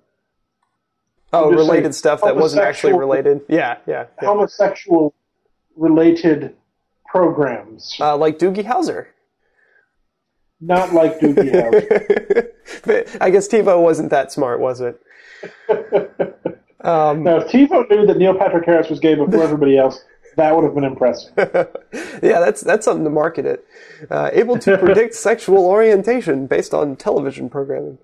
[SPEAKER 5] Oh, related stuff that wasn't actually related. Yeah, yeah. yeah.
[SPEAKER 6] homosexual related programs,
[SPEAKER 5] Uh, like Doogie Howser.
[SPEAKER 6] not like Doogie Howser.
[SPEAKER 5] But I guess TiVo wasn't that smart, was it? Um,
[SPEAKER 6] Now, if TiVo knew that Neil Patrick Harris was gay before everybody else, that would have been impressive.
[SPEAKER 5] yeah, that's that's something to market it. Uh, able to predict sexual orientation based on television programming.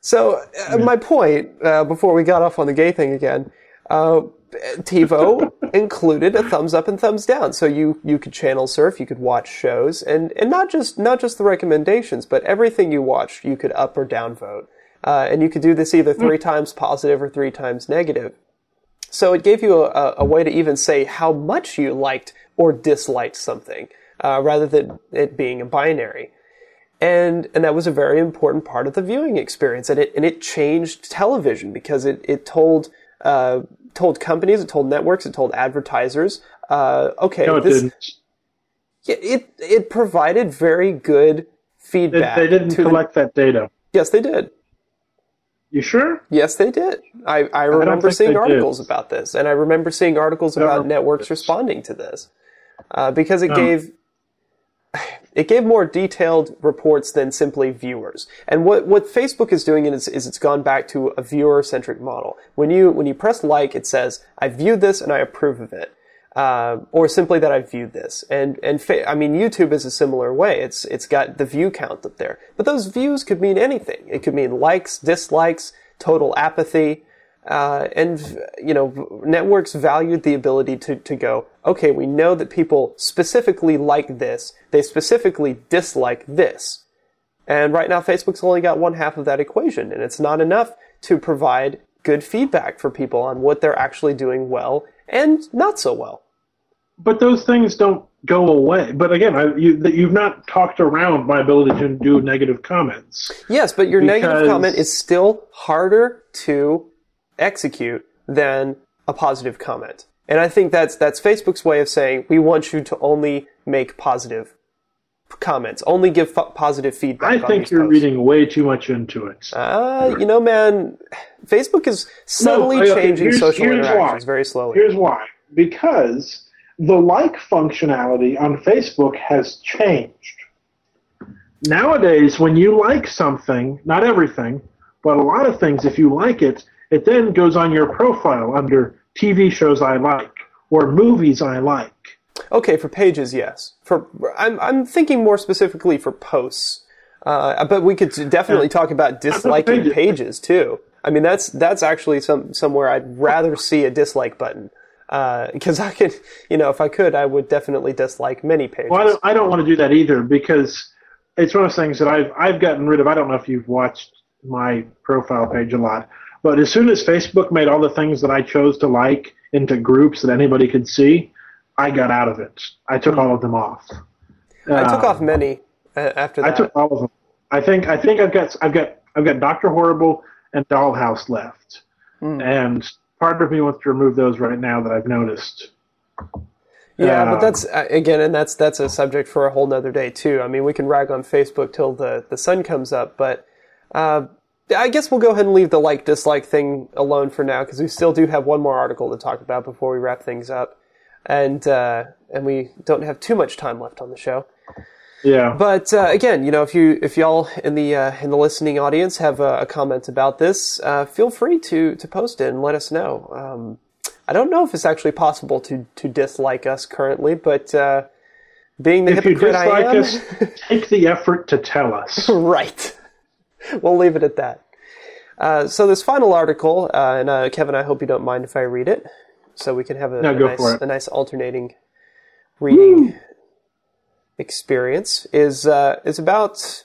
[SPEAKER 5] So uh, my point uh, before we got off on the gay thing again, uh, TiVo included a thumbs up and thumbs down, so you you could channel surf, you could watch shows, and and not just not just the recommendations, but everything you watched, you could up or down vote, uh, and you could do this either three times positive or three times negative. So it gave you a, a way to even say how much you liked or disliked something, uh, rather than it being a binary. And and that was a very important part of the viewing experience, and it and it changed television because it it told uh, told companies, it told networks, it told advertisers uh, okay,
[SPEAKER 6] No, it
[SPEAKER 5] this,
[SPEAKER 6] didn't.
[SPEAKER 5] Yeah, it it provided very good feedback.
[SPEAKER 6] they didn't
[SPEAKER 5] to the-
[SPEAKER 6] collect that data.
[SPEAKER 5] yes, they did.
[SPEAKER 6] You sure?
[SPEAKER 5] Yes, they did. I, I remember
[SPEAKER 6] think
[SPEAKER 5] seeing articles
[SPEAKER 6] did.
[SPEAKER 5] about this, and I remember seeing articles about networks responding to this uh, because it gave it gave more detailed reports than simply viewers. And what what Facebook is doing is, is it's gone back to a viewer centric model. When you when you press like, it says I viewed this and I approve of it. Uh, or simply that I viewed this, and and fa- I mean YouTube is a similar way. It's it's got the view count up there, but those views could mean anything. It could mean likes, dislikes, total apathy, uh, and you know networks valued the ability to to go. Okay, we know that people specifically like this. They specifically dislike this, and right now Facebook's only got one half of that equation, and it's not enough to provide good feedback for people on what they're actually doing well and not so well.
[SPEAKER 6] But those things don't go away. But again, I, you, you've not talked around my ability to do negative comments.
[SPEAKER 5] Yes, but your negative comment is still harder to execute than a positive comment. And I think that's that's Facebook's way of saying we want you to only make positive comments, only give f- positive feedback.
[SPEAKER 6] I think you're
[SPEAKER 5] posts.
[SPEAKER 6] reading way too much into it.
[SPEAKER 5] Uh, you know, man, Facebook is subtly
[SPEAKER 6] No, okay,
[SPEAKER 5] changing social
[SPEAKER 6] here's
[SPEAKER 5] interactions
[SPEAKER 6] why.
[SPEAKER 5] very slowly.
[SPEAKER 6] Here's why. Because the like functionality on Facebook has changed. Nowadays, when you like something, not everything, but a lot of things, if you like it, it then goes on your profile under TV shows I like or movies I like.
[SPEAKER 5] Okay, for pages, yes. For I'm I'm thinking more specifically for posts. Uh, but we could definitely talk about disliking
[SPEAKER 6] pages.
[SPEAKER 5] too. I mean, that's that's actually some somewhere I'd rather see a dislike button because I could, you know, if I could, I would definitely dislike many pages.
[SPEAKER 6] Well, I don't, I don't want to do that either because it's one of those things that I've I've gotten rid of. I don't know if you've watched my profile page a lot, but as soon as Facebook made all the things that I chose to like into groups that anybody could see, I got out of it. I took all of them off.
[SPEAKER 5] I took
[SPEAKER 6] Uh,
[SPEAKER 5] off many uh, after that.
[SPEAKER 6] I took all of them. I think I think I've got I've got I've got Doctor Horrible and Dollhouse left,
[SPEAKER 5] Hmm.
[SPEAKER 6] and part of me wants to remove those right now that I've noticed.
[SPEAKER 5] Yeah,
[SPEAKER 6] Uh,
[SPEAKER 5] but that's uh, again, and that's that's a subject for a whole nother day too. I mean, we can rag on Facebook till the the sun comes up, but uh, I guess we'll go ahead and leave the like dislike thing alone for now because we still do have one more article to talk about before we wrap things up, and uh, and we don't have too much time left on the show.
[SPEAKER 6] Yeah.
[SPEAKER 5] But uh, again, you know, if you if y'all in the uh, in the listening audience have a, a comment about this, uh, feel free to to post it and let us know. Um, I don't know if it's actually possible to to dislike us currently, but uh, being the
[SPEAKER 6] if you
[SPEAKER 5] hypocrite I
[SPEAKER 6] dislike
[SPEAKER 5] am,
[SPEAKER 6] us, take the effort to tell us.
[SPEAKER 5] right? We'll leave it at that. Uh, so this final article, uh, and uh, Kevin, I hope you don't mind if I read it, so we can have a,
[SPEAKER 6] No,
[SPEAKER 5] a nice a nice alternating reading experience. is uh, is about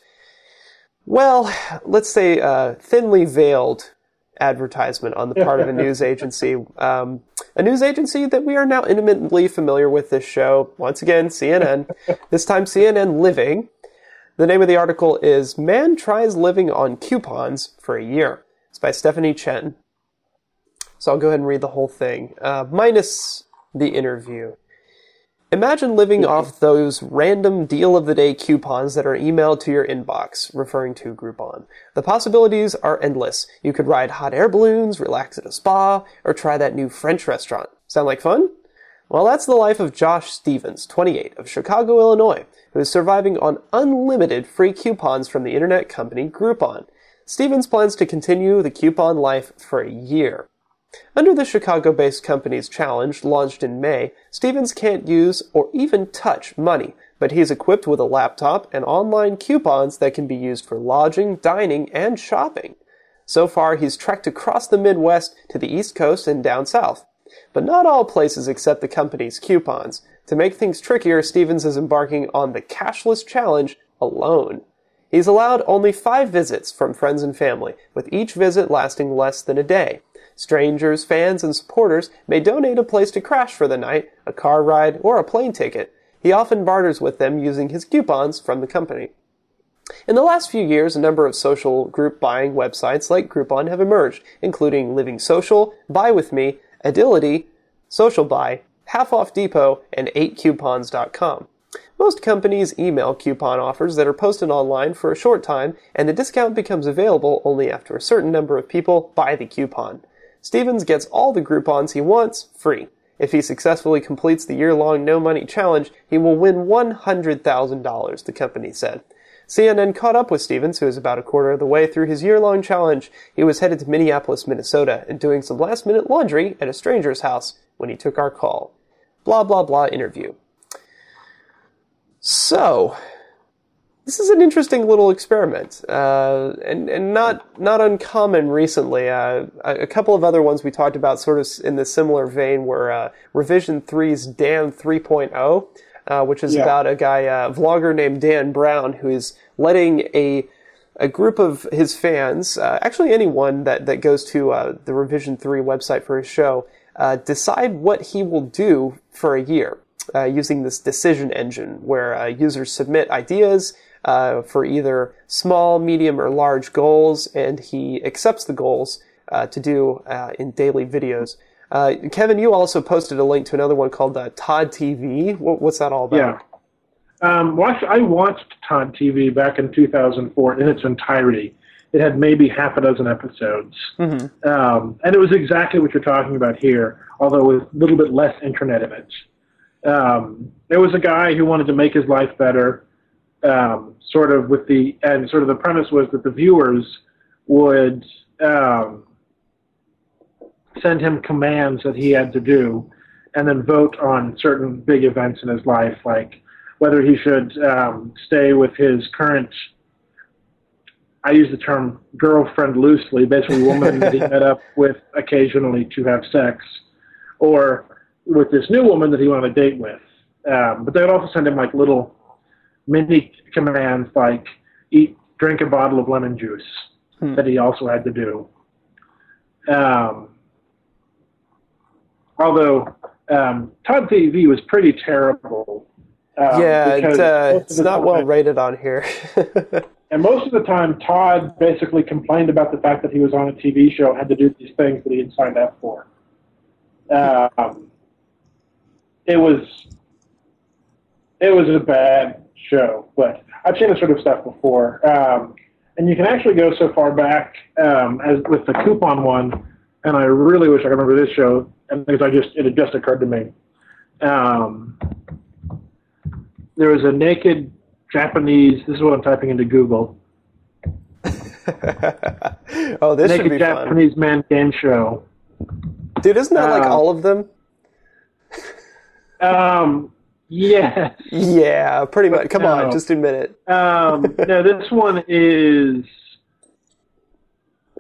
[SPEAKER 5] well, let's say uh, thinly veiled advertisement on the part of a news agency. Um, a news agency that we are now intimately familiar with this show. Once again, CNN. this time, CNN Living. The name of the article is Man Tries Living on Coupons for a Year. It's by Stephanie Chen. So I'll go ahead and read the whole thing, uh, minus the interview. Imagine living off those random deal of the day coupons that are emailed to your inbox, referring to Groupon. The possibilities are endless. You could ride hot air balloons, relax at a spa, or try that new French restaurant. Sound like fun? Well, that's the life of Josh Stevens, 28, of Chicago, Illinois, who is surviving on unlimited free coupons from the internet company Groupon. Stevens plans to continue the coupon life for a year. Under the Chicago based company's challenge, launched in May, Stevens can't use or even touch money, but he's equipped with a laptop and online coupons that can be used for lodging, dining, and shopping. So far, he's trekked across the Midwest to the East Coast and down south. But not all places accept the company's coupons. To make things trickier, Stevens is embarking on the cashless challenge alone. He's allowed only five visits from friends and family, with each visit lasting less than a day. Strangers, fans, and supporters may donate a place to crash for the night, a car ride, or a plane ticket. He often barters with them using his coupons from the company. In the last few years, a number of social group buying websites like Groupon have emerged, including Living Social, Buy With Me, Adility, Social Buy, Half Off Depot, and 8coupons.com. Most companies email coupon offers that are posted online for a short time, and the discount becomes available only after a certain number of people buy the coupon. Stevens gets all the Groupons he wants free. If he successfully completes the year-long no money challenge, he will win $100,000, the company said. CNN caught up with Stevens, who is about a quarter of the way through his year-long challenge. He was headed to Minneapolis, Minnesota, and doing some last-minute laundry at a stranger's house when he took our call. Blah blah blah interview. So, this is an interesting little experiment, uh, and and not not uncommon recently. Uh, a, a couple of other ones we talked about, sort of in the similar vein, were uh, Revision 3's Dan 3.0, uh, which is
[SPEAKER 6] Yeah.
[SPEAKER 5] about a guy, a vlogger named Dan Brown, who is letting a a group of his fans, uh, actually anyone that that goes to uh, the Revision 3 website for his show, uh, decide what he will do for a year uh, using this decision engine where uh, users submit ideas uh, for either small, medium, or large goals, and he accepts the goals uh, to do uh, in daily videos. Uh, Kevin, you also posted a link to another one called uh, Todd TV. What, what's that all about?
[SPEAKER 6] Yeah. Um, watch, I watched Todd TV back in 2004 in its entirety. It had maybe half a dozen episodes. Um, and it was exactly what you're talking about here, although with a little bit less internet in it. Um, there was a guy who wanted to make his life better, um, sort of with the, and sort of the premise was that the viewers would um, send him commands that he had to do, and then vote on certain big events in his life, like whether he should um, stay with his current. I use the term girlfriend loosely, basically a woman that he met up with occasionally to have sex, or with this new woman that he went on a date with. Um, but they would also send him like little mini commands like eat, drink a bottle of lemon juice that he also had to do. Um, although um, Todd TV was pretty terrible. um,
[SPEAKER 5] Yeah, uh, it's not
[SPEAKER 6] time-
[SPEAKER 5] well rated on here.
[SPEAKER 6] And most of the time, Todd basically complained about the fact that he was on a TV show and had to do these things that he had signed up for. Um, it was it was a bad show, but I've seen this sort of stuff before. Um, and you can actually go so far back um, as with the coupon one. And I really wish I could remember this show, and because I just it had just occurred to me. Um, there was a naked Japanese. This is what I'm typing into Google.
[SPEAKER 5] oh, this should
[SPEAKER 6] naked
[SPEAKER 5] be fun.
[SPEAKER 6] Japanese man game show.
[SPEAKER 5] Dude, isn't that like
[SPEAKER 6] Uh,
[SPEAKER 5] all of them?
[SPEAKER 6] Um, yes.
[SPEAKER 5] Yeah, pretty much. Come on, just admit it.
[SPEAKER 6] Um, no, this one is.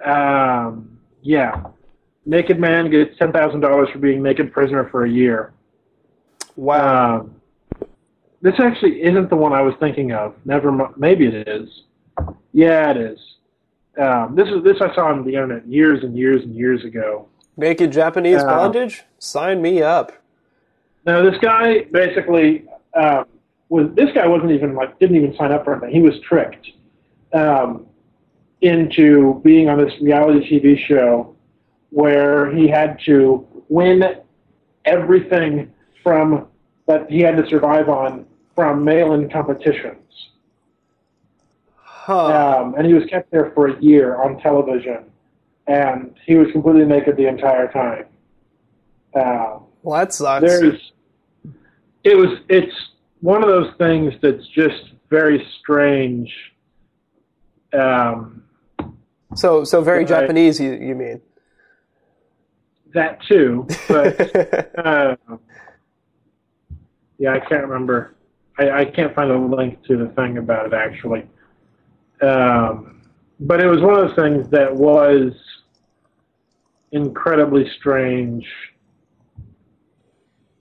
[SPEAKER 6] Um, yeah. Naked man gets ten thousand dollars for being naked prisoner for a year.
[SPEAKER 5] Wow.
[SPEAKER 6] Um, this actually isn't the one I was thinking of. Never, maybe it is. Yeah, it is. Um, this is this I saw on the internet years and years and years ago.
[SPEAKER 5] Naked Japanese
[SPEAKER 6] uh,
[SPEAKER 5] bondage? Sign me up.
[SPEAKER 6] Now this guy basically um, was this guy wasn't even like didn't even sign up for anything. He was tricked um, into being on this reality TV show where he had to win everything from that he had to survive on from mail-in competitions.
[SPEAKER 5] Huh.
[SPEAKER 6] Um, and he was kept there for a year on television, and he was completely naked the entire time. Um,
[SPEAKER 5] well, that sucks.
[SPEAKER 6] there's it was it's one of those things that's just very strange um
[SPEAKER 5] So, so very. Japanese, you, you mean?
[SPEAKER 6] That too but uh, yeah i can't remember. I, I can't find a link to the thing about it actually. Um but it was one of those things that was incredibly strange.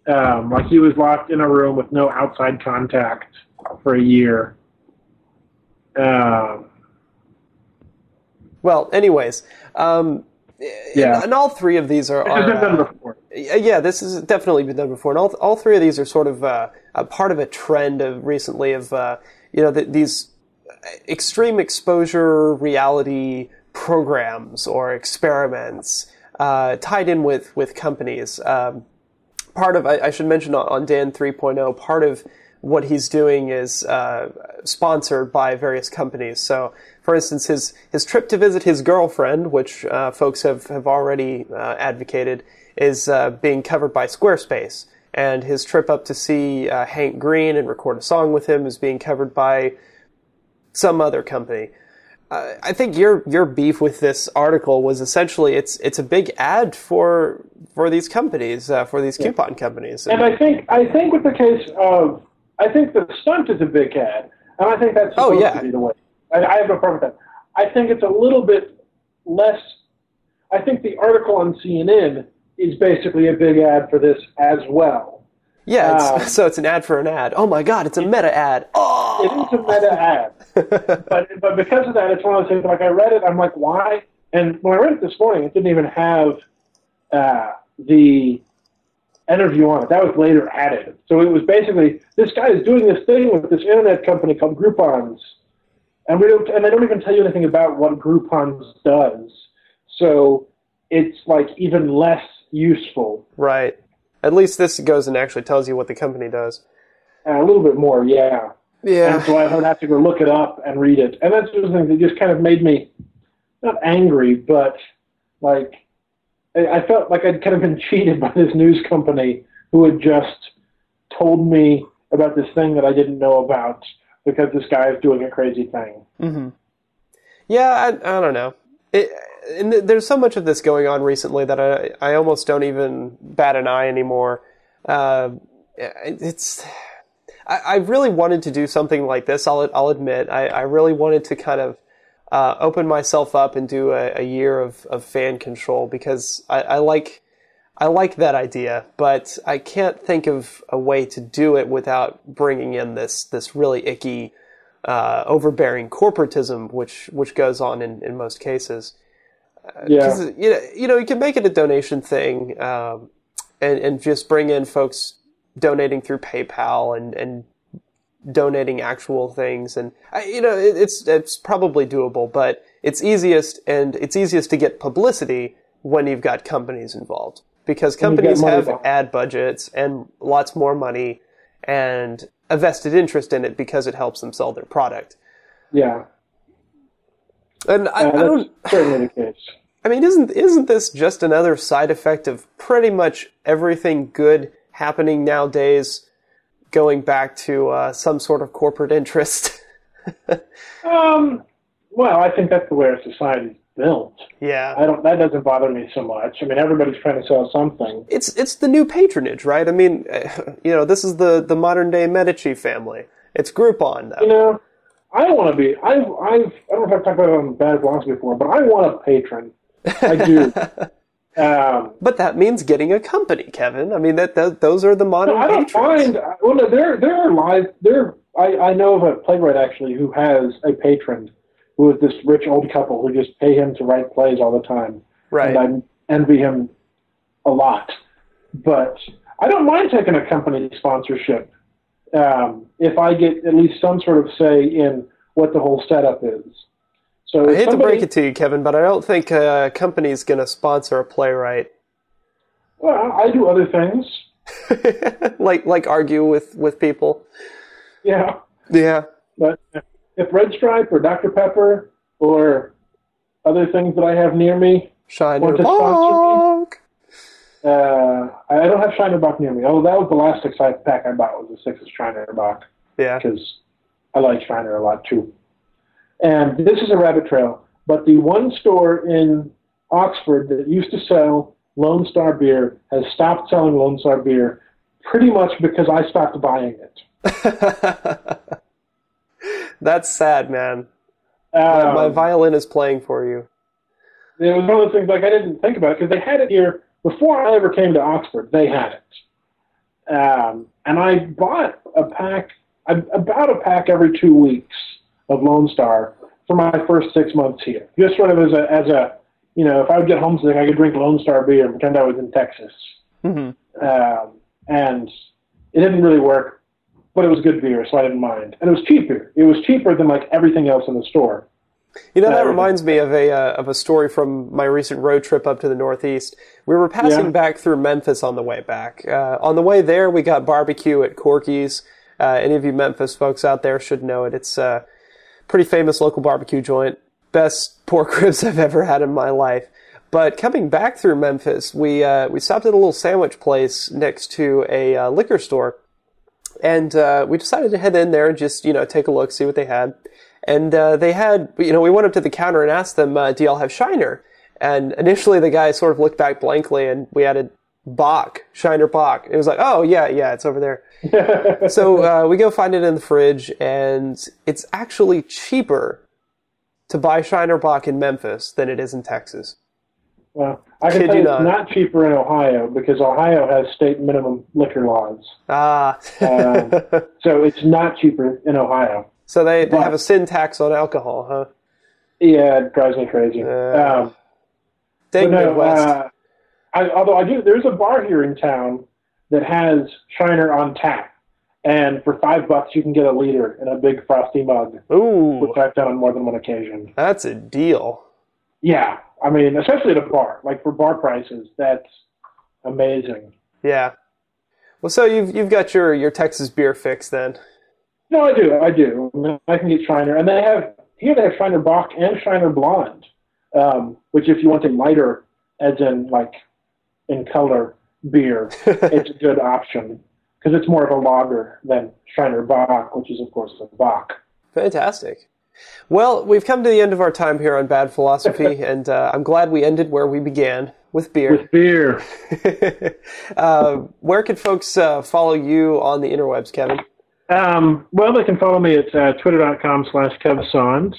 [SPEAKER 6] Um, like he was locked in a room with no outside contact for a year. Um,
[SPEAKER 5] well, anyways, um,
[SPEAKER 6] Yeah.
[SPEAKER 5] and, and all three of these are,
[SPEAKER 6] it has
[SPEAKER 5] are
[SPEAKER 6] been done
[SPEAKER 5] uh,
[SPEAKER 6] before.
[SPEAKER 5] yeah, this has definitely been done before, and all, all three of these are sort of uh, a part of a trend of recently of uh, you know th- these extreme exposure reality programs or experiments uh, tied in with with companies. Um, part of I, I should mention on, on Dan 3.0, part of what he's doing is uh, sponsored by various companies. So, for instance, his his trip to visit his girlfriend, which uh, folks have have already uh, advocated, is uh, being covered by Squarespace, and his trip up to see uh, Hank Green and record a song with him is being covered by some other company. Uh, I think your your beef with this article was essentially it's it's a big ad for for these companies uh, for these coupon companies.
[SPEAKER 6] And I think I think with the case of I think the stunt is a big ad, and I think that's
[SPEAKER 5] Oh,
[SPEAKER 6] supposed
[SPEAKER 5] yeah.
[SPEAKER 6] to be the way. I, I have no problem with that. I think it's a little bit less. I think the article on CNN is basically a big ad for this as well.
[SPEAKER 5] yeah, it's,
[SPEAKER 6] uh,
[SPEAKER 5] so it's an ad for an ad. Oh my god, it's a meta ad. Oh,
[SPEAKER 6] It is a meta ad, but but because of that, it's one of those things. Like I read it, I'm like, why? And when I read it this morning, it didn't even have uh, the interview on it. That was later added. So it was basically this guy is doing this thing with this internet company called Groupons, and we don't and they don't even tell you anything about what Groupons does. So it's like even less useful.
[SPEAKER 5] right. At least this goes and actually tells you what the company does.
[SPEAKER 6] A little bit more, yeah. And
[SPEAKER 5] Yeah,
[SPEAKER 6] so I would have to go look it up and read it. And that's the thing that just kind of made me not angry, but like I felt like I'd kind of been cheated by this news company who had just told me about this thing that I didn't know about because this guy is doing a crazy thing. Mm-hmm.
[SPEAKER 5] Yeah. I, I don't know. It, and there's so much of this going on recently that I I almost don't even bat an eye anymore. Uh, it's I, I really wanted to do something like this. I'll I'll admit I, I really wanted to kind of uh, open myself up and do a, a year of, of fan control because I, I like I like that idea, but I can't think of a way to do it without bringing in this this really icky, uh, overbearing corporatism, which which goes on in, in most cases.
[SPEAKER 6] Yeah.
[SPEAKER 5] 'Cause, you know, you know, you can make it a donation thing, um, and and just bring in folks donating through PayPal and and donating actual things, and you know, it, it's it's probably doable, but it's easiest and it's easiest to get publicity when you've got companies involved because companies have
[SPEAKER 6] behind.
[SPEAKER 5] ad budgets and lots more money and a vested interest in it because it helps them sell their product.
[SPEAKER 6] Yeah,
[SPEAKER 5] And I,
[SPEAKER 6] uh,
[SPEAKER 5] I don't.
[SPEAKER 6] certainly the case.
[SPEAKER 5] I mean, isn't isn't this just another side effect of pretty much everything good happening nowadays, going back to uh, some sort of corporate interest?
[SPEAKER 6] Um, well, I think that's the way our society's built.
[SPEAKER 5] yeah,
[SPEAKER 6] I don't. That doesn't bother me so much. I mean, everybody's trying to sell something.
[SPEAKER 5] it's it's the new patronage, right? I mean, you know, this is the the modern day Medici family. It's Groupon, though.
[SPEAKER 6] You know, I want to be. I've. I've. I don't know if I've talked about it on Bad Blogs before, but I want a patron. I do. um,
[SPEAKER 5] But that means getting a company, Kevin. I mean, that, that those are the modern
[SPEAKER 6] I don't
[SPEAKER 5] patrons.
[SPEAKER 6] mind. Well, no, there there are live. There, I I know of a playwright actually who has a patron, who is this rich old couple who just pay him to write plays all the time.
[SPEAKER 5] Right.
[SPEAKER 6] And I envy him a lot. But I don't mind taking a company sponsorship um, if I get at least some sort of say in what the whole setup is. So
[SPEAKER 5] I hate to break it to you, Kevin, but I don't think a company is going to sponsor a playwright.
[SPEAKER 6] Well, I do other things.
[SPEAKER 5] like like argue with with people.
[SPEAKER 6] Yeah.
[SPEAKER 5] Yeah.
[SPEAKER 6] But if Red Stripe or Dr. Pepper or other things that I have near me,
[SPEAKER 5] Shine
[SPEAKER 6] Want to sponsor
[SPEAKER 5] log.
[SPEAKER 6] uh, I don't have Shiner Bock near me. Oh, that was the last six pack I bought was a six Shiner Shinerbach
[SPEAKER 5] Yeah.
[SPEAKER 6] because I like Shiner a lot too. And this is a rabbit trail, but the one store in Oxford that used to sell Lone Star beer has stopped selling Lone Star beer pretty much because I stopped buying it.
[SPEAKER 5] That's sad, man. My,
[SPEAKER 6] Um,
[SPEAKER 5] my violin is playing for you.
[SPEAKER 6] it was one of those things like I didn't think about because they had it here before I ever came to Oxford. They had it, um, and I bought a pack, about a pack every two weeks of Lone Star for my first six months here, just sort of as a as a you know if I would get homesick, I could drink Lone Star beer and pretend I was in Texas,
[SPEAKER 5] hmm
[SPEAKER 6] um, and it didn't really work, but it was good beer, so I didn't mind, and it was cheaper. It was cheaper than like everything else in the store.
[SPEAKER 5] You know, that
[SPEAKER 6] Um,
[SPEAKER 5] reminds me of a uh, of a story from my recent road trip up to the Northeast. We were passing
[SPEAKER 6] Yeah.
[SPEAKER 5] back through Memphis on the way back. Uh, on the way there, we got barbecue at Corky's. Uh, any of you Memphis folks out there should know it. It's a pretty famous local barbecue joint. Best pork ribs I've ever had in my life. But coming back through Memphis, we uh, we stopped at a little sandwich place next to a uh, liquor store and uh, we decided to head in there and just you know take a look, see what they had. And uh, they had, you know, we went up to the counter and asked them, uh, "Do y'all have Shiner?" And initially, the guy sort of looked back blankly, and we added Bock, Shiner Bock. It was like, "Oh yeah, yeah, it's over there." so uh, we go find it in the fridge, and it's actually cheaper to buy Shiner Bock in Memphis than it is in Texas.
[SPEAKER 6] Well, I can
[SPEAKER 5] Kid
[SPEAKER 6] tell
[SPEAKER 5] you not.
[SPEAKER 6] it's not cheaper in Ohio because Ohio has state minimum liquor laws.
[SPEAKER 5] Ah,
[SPEAKER 6] Um, so it's not cheaper in Ohio.
[SPEAKER 5] so they, they
[SPEAKER 6] but-
[SPEAKER 5] have a sin tax on alcohol, huh?
[SPEAKER 6] Yeah, it drives me crazy.
[SPEAKER 5] Uh,
[SPEAKER 6] um,
[SPEAKER 5] Dang
[SPEAKER 6] no,
[SPEAKER 5] Midwest.
[SPEAKER 6] uh, I, although I do, there's a bar here in town that has Shiner on tap, and for five bucks you can get a liter in a big frosty mug,
[SPEAKER 5] Ooh,
[SPEAKER 6] which I've done on more than one occasion.
[SPEAKER 5] that's a deal.
[SPEAKER 6] Yeah, I mean, especially at a bar, like for bar prices, that's amazing.
[SPEAKER 5] Yeah. Well, so you've you've got your your Texas beer fix then.
[SPEAKER 6] No, I do, I do. I, can get Shiner, and they have here they have Shiner Bock and Shiner Blonde, um, which if you want a lighter, as in like in color beer, it's a good option because it's more of a lager than Shiner Bock, which is of course a Bock.
[SPEAKER 5] Fantastic. Well, we've come to the end of our time here on Bad Philosophy, and uh, I'm glad we ended where we began with beer.
[SPEAKER 6] With beer,
[SPEAKER 5] uh, where can folks uh, follow you on the interwebs, Kevin?
[SPEAKER 6] um, well, they can follow me at uh, twitter.com slash kevsons.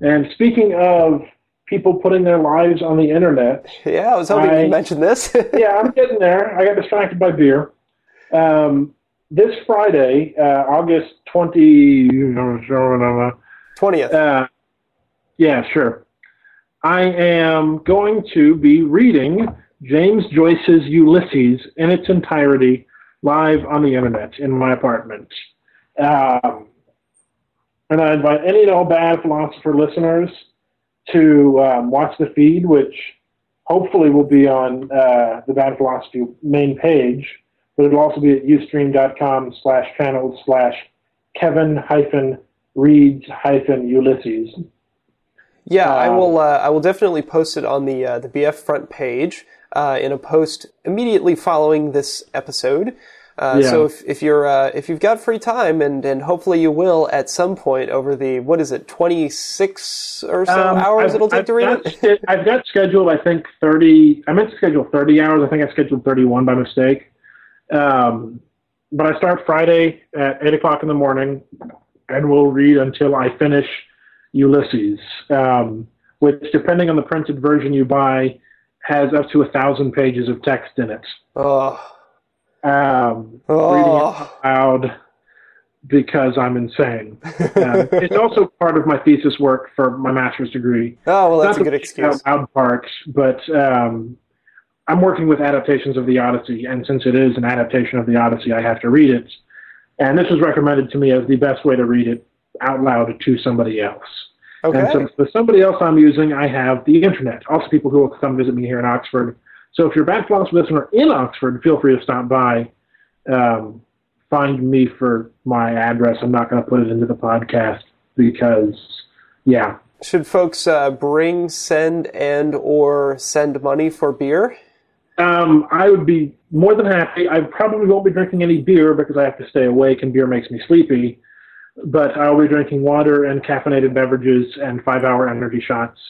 [SPEAKER 6] And speaking of people putting their lives on the internet,
[SPEAKER 5] Yeah, I was hoping
[SPEAKER 6] I-
[SPEAKER 5] you'd mention this.
[SPEAKER 6] yeah, I'm getting there. I got distracted by beer. Um, this Friday, uh, August 20,
[SPEAKER 5] 20th.
[SPEAKER 6] uh, yeah, sure. I am going to be reading James Joyce's Ulysses in its entirety live on the internet in my apartment. Um, and I invite any and all bad philosopher listeners to um, watch the feed, which hopefully will be on uh, the Bad Philosophy main page, but it'll also be at ustream.com slash channels slash Kevin hyphen reads hyphen Ulysses.
[SPEAKER 5] Yeah, I
[SPEAKER 6] Um,
[SPEAKER 5] will. Uh, I will definitely post it on the uh, the BF front page uh, in a post immediately following this episode. Uh,
[SPEAKER 6] Yeah.
[SPEAKER 5] So if, if you're uh, if you've got free time and and hopefully you will at some point over the what is it twenty six or so
[SPEAKER 6] Um,
[SPEAKER 5] hours
[SPEAKER 6] I've-
[SPEAKER 5] it'll take
[SPEAKER 6] I've
[SPEAKER 5] to read
[SPEAKER 6] got
[SPEAKER 5] it.
[SPEAKER 6] I've got scheduled, I think, 30. I meant to schedule 30 hours. I think I scheduled 31 by mistake. Um, but I start Friday at 8 o'clock in the morning, and we'll read until I finish Ulysses, um, which, depending on the printed version you buy, has up to a thousand pages of text in it.
[SPEAKER 5] Oh,
[SPEAKER 6] Um,
[SPEAKER 5] Oh.
[SPEAKER 6] Reading it out loud because I'm insane. Um, it's also part of my thesis work for my master's degree
[SPEAKER 5] oh well, that's a good excuse.
[SPEAKER 6] Out loud part, but um, I'm working with adaptations of the Odyssey, and since it is an adaptation of the Odyssey, I have to read it. And this was recommended to me as the best way to read it out loud to somebody else.
[SPEAKER 5] Okay.
[SPEAKER 6] And so for somebody else I'm using, I have the internet. Also, people who will come visit me here in Oxford. So if you're a Bad Philosophy listener in Oxford, feel free to stop by. Um, find me for my address. I'm not going to put it into the podcast because, yeah,
[SPEAKER 5] Should folks uh, bring, send, and or send money for beer?
[SPEAKER 6] Um, I would be more than happy. I probably won't be drinking any beer because I have to stay awake and beer makes me sleepy. But I'll be drinking water and caffeinated beverages and five-hour energy shots.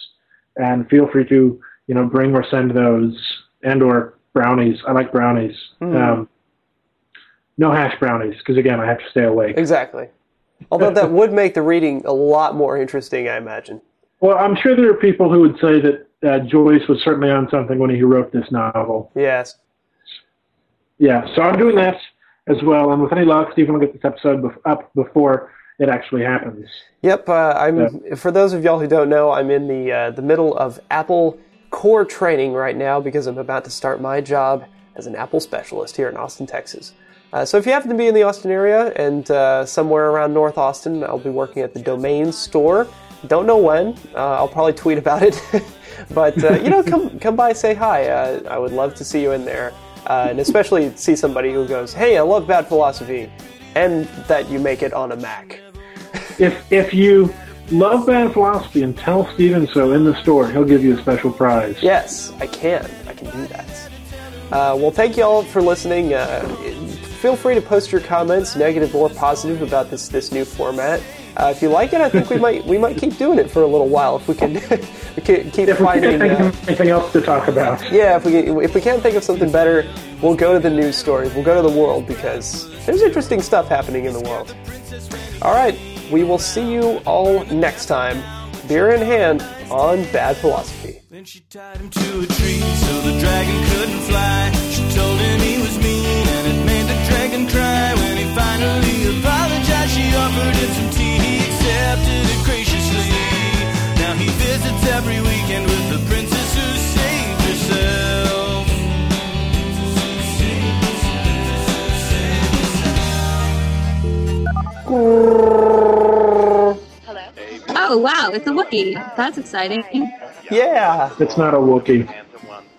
[SPEAKER 6] And feel free to, you know, bring or send those and or brownies. I like brownies. Um, no hash brownies because again, I have to stay awake.
[SPEAKER 5] Exactly. Although that would make the reading a lot more interesting, I imagine.
[SPEAKER 6] Well, I'm sure there are people who would say that uh, Joyce was certainly on something when he wrote this novel.
[SPEAKER 5] Yes.
[SPEAKER 6] Yeah, so I'm doing that as well, and with any luck, Stephen will get this episode bef- up before it actually happens.
[SPEAKER 5] Yep. Uh, I'm. For those of y'all who don't know, I'm in the uh, the middle of Apple core training right now because I'm about to start my job as an Apple specialist here in Austin, Texas. Uh, so if you happen to be in the Austin area and uh, somewhere around North Austin, I'll be working at the Domain store Don't know when. Uh, I'll probably tweet about it. but uh, you know, come come by, say hi. Uh, I would love to see you in there, uh, and especially see somebody who goes, "Hey, I love bad philosophy," and that you make it on a Mac.
[SPEAKER 2] If if you love bad philosophy and tell Steven so in the store, he'll give you a special prize.
[SPEAKER 5] Yes, I can. I can do that. Uh, well, thank you all for listening. Uh, feel free to post your comments, negative or positive, about this this new format. Uh, if you like it, I think we might we might keep doing it for a little while if we can, we can keep
[SPEAKER 2] If we can't
[SPEAKER 5] finding.
[SPEAKER 2] think
[SPEAKER 5] Uh,
[SPEAKER 2] of anything else to talk about.
[SPEAKER 5] yeah, if we if we can't think of something better, we'll go to the news stories. We'll go to the world because there's interesting stuff happening in the world. All right, we will see you all next time, beer in hand on Bad Philosophy.
[SPEAKER 3] Then she tied him to a tree so the dragon couldn't fly. She told him he was mean and it made the dragon cry. When he finally apologized, she offered him some tea. He accepted it graciously. Now he visits every weekend with the princess
[SPEAKER 7] Oh wow, it's a Wookiee. That's exciting.
[SPEAKER 5] Yeah.
[SPEAKER 2] It's not a Wookiee.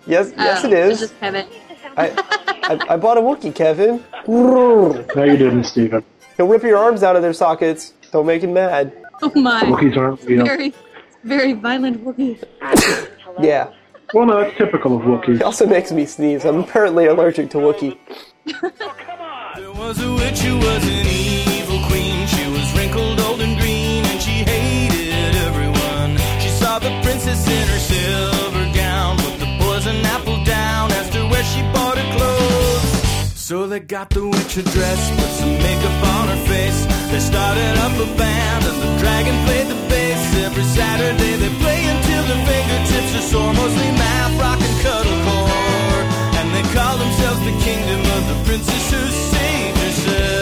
[SPEAKER 5] Yes, oh, yes,
[SPEAKER 7] Oh,
[SPEAKER 5] it is.
[SPEAKER 7] It's just Kevin.
[SPEAKER 5] I, I, I bought a Wookiee, Kevin.
[SPEAKER 2] No, you didn't, Stephen.
[SPEAKER 5] He'll rip your arms out of their sockets. Don't make him mad.
[SPEAKER 7] Oh my.
[SPEAKER 2] Wookiees aren't real.
[SPEAKER 7] Very, very violent Wookiee.
[SPEAKER 5] Yeah.
[SPEAKER 2] Well, no, that's typical of Wookiees.
[SPEAKER 5] He also makes me sneeze. I'm apparently allergic to Wookiee.
[SPEAKER 3] There was a witch who was an evil queen. She was wrinkled, old, and green, and she hated everyone. She saw the princess in her silver gown, put the poison apple down, asked her where she bought her clothes. So they got the witch a dress, put some makeup on her face. They started up a band, and the dragon played the bass. Every Saturday they play until their fingertips are sore, mostly math, rock, and cuddlecore. And they call themselves the kingdom of the princess who saved herself.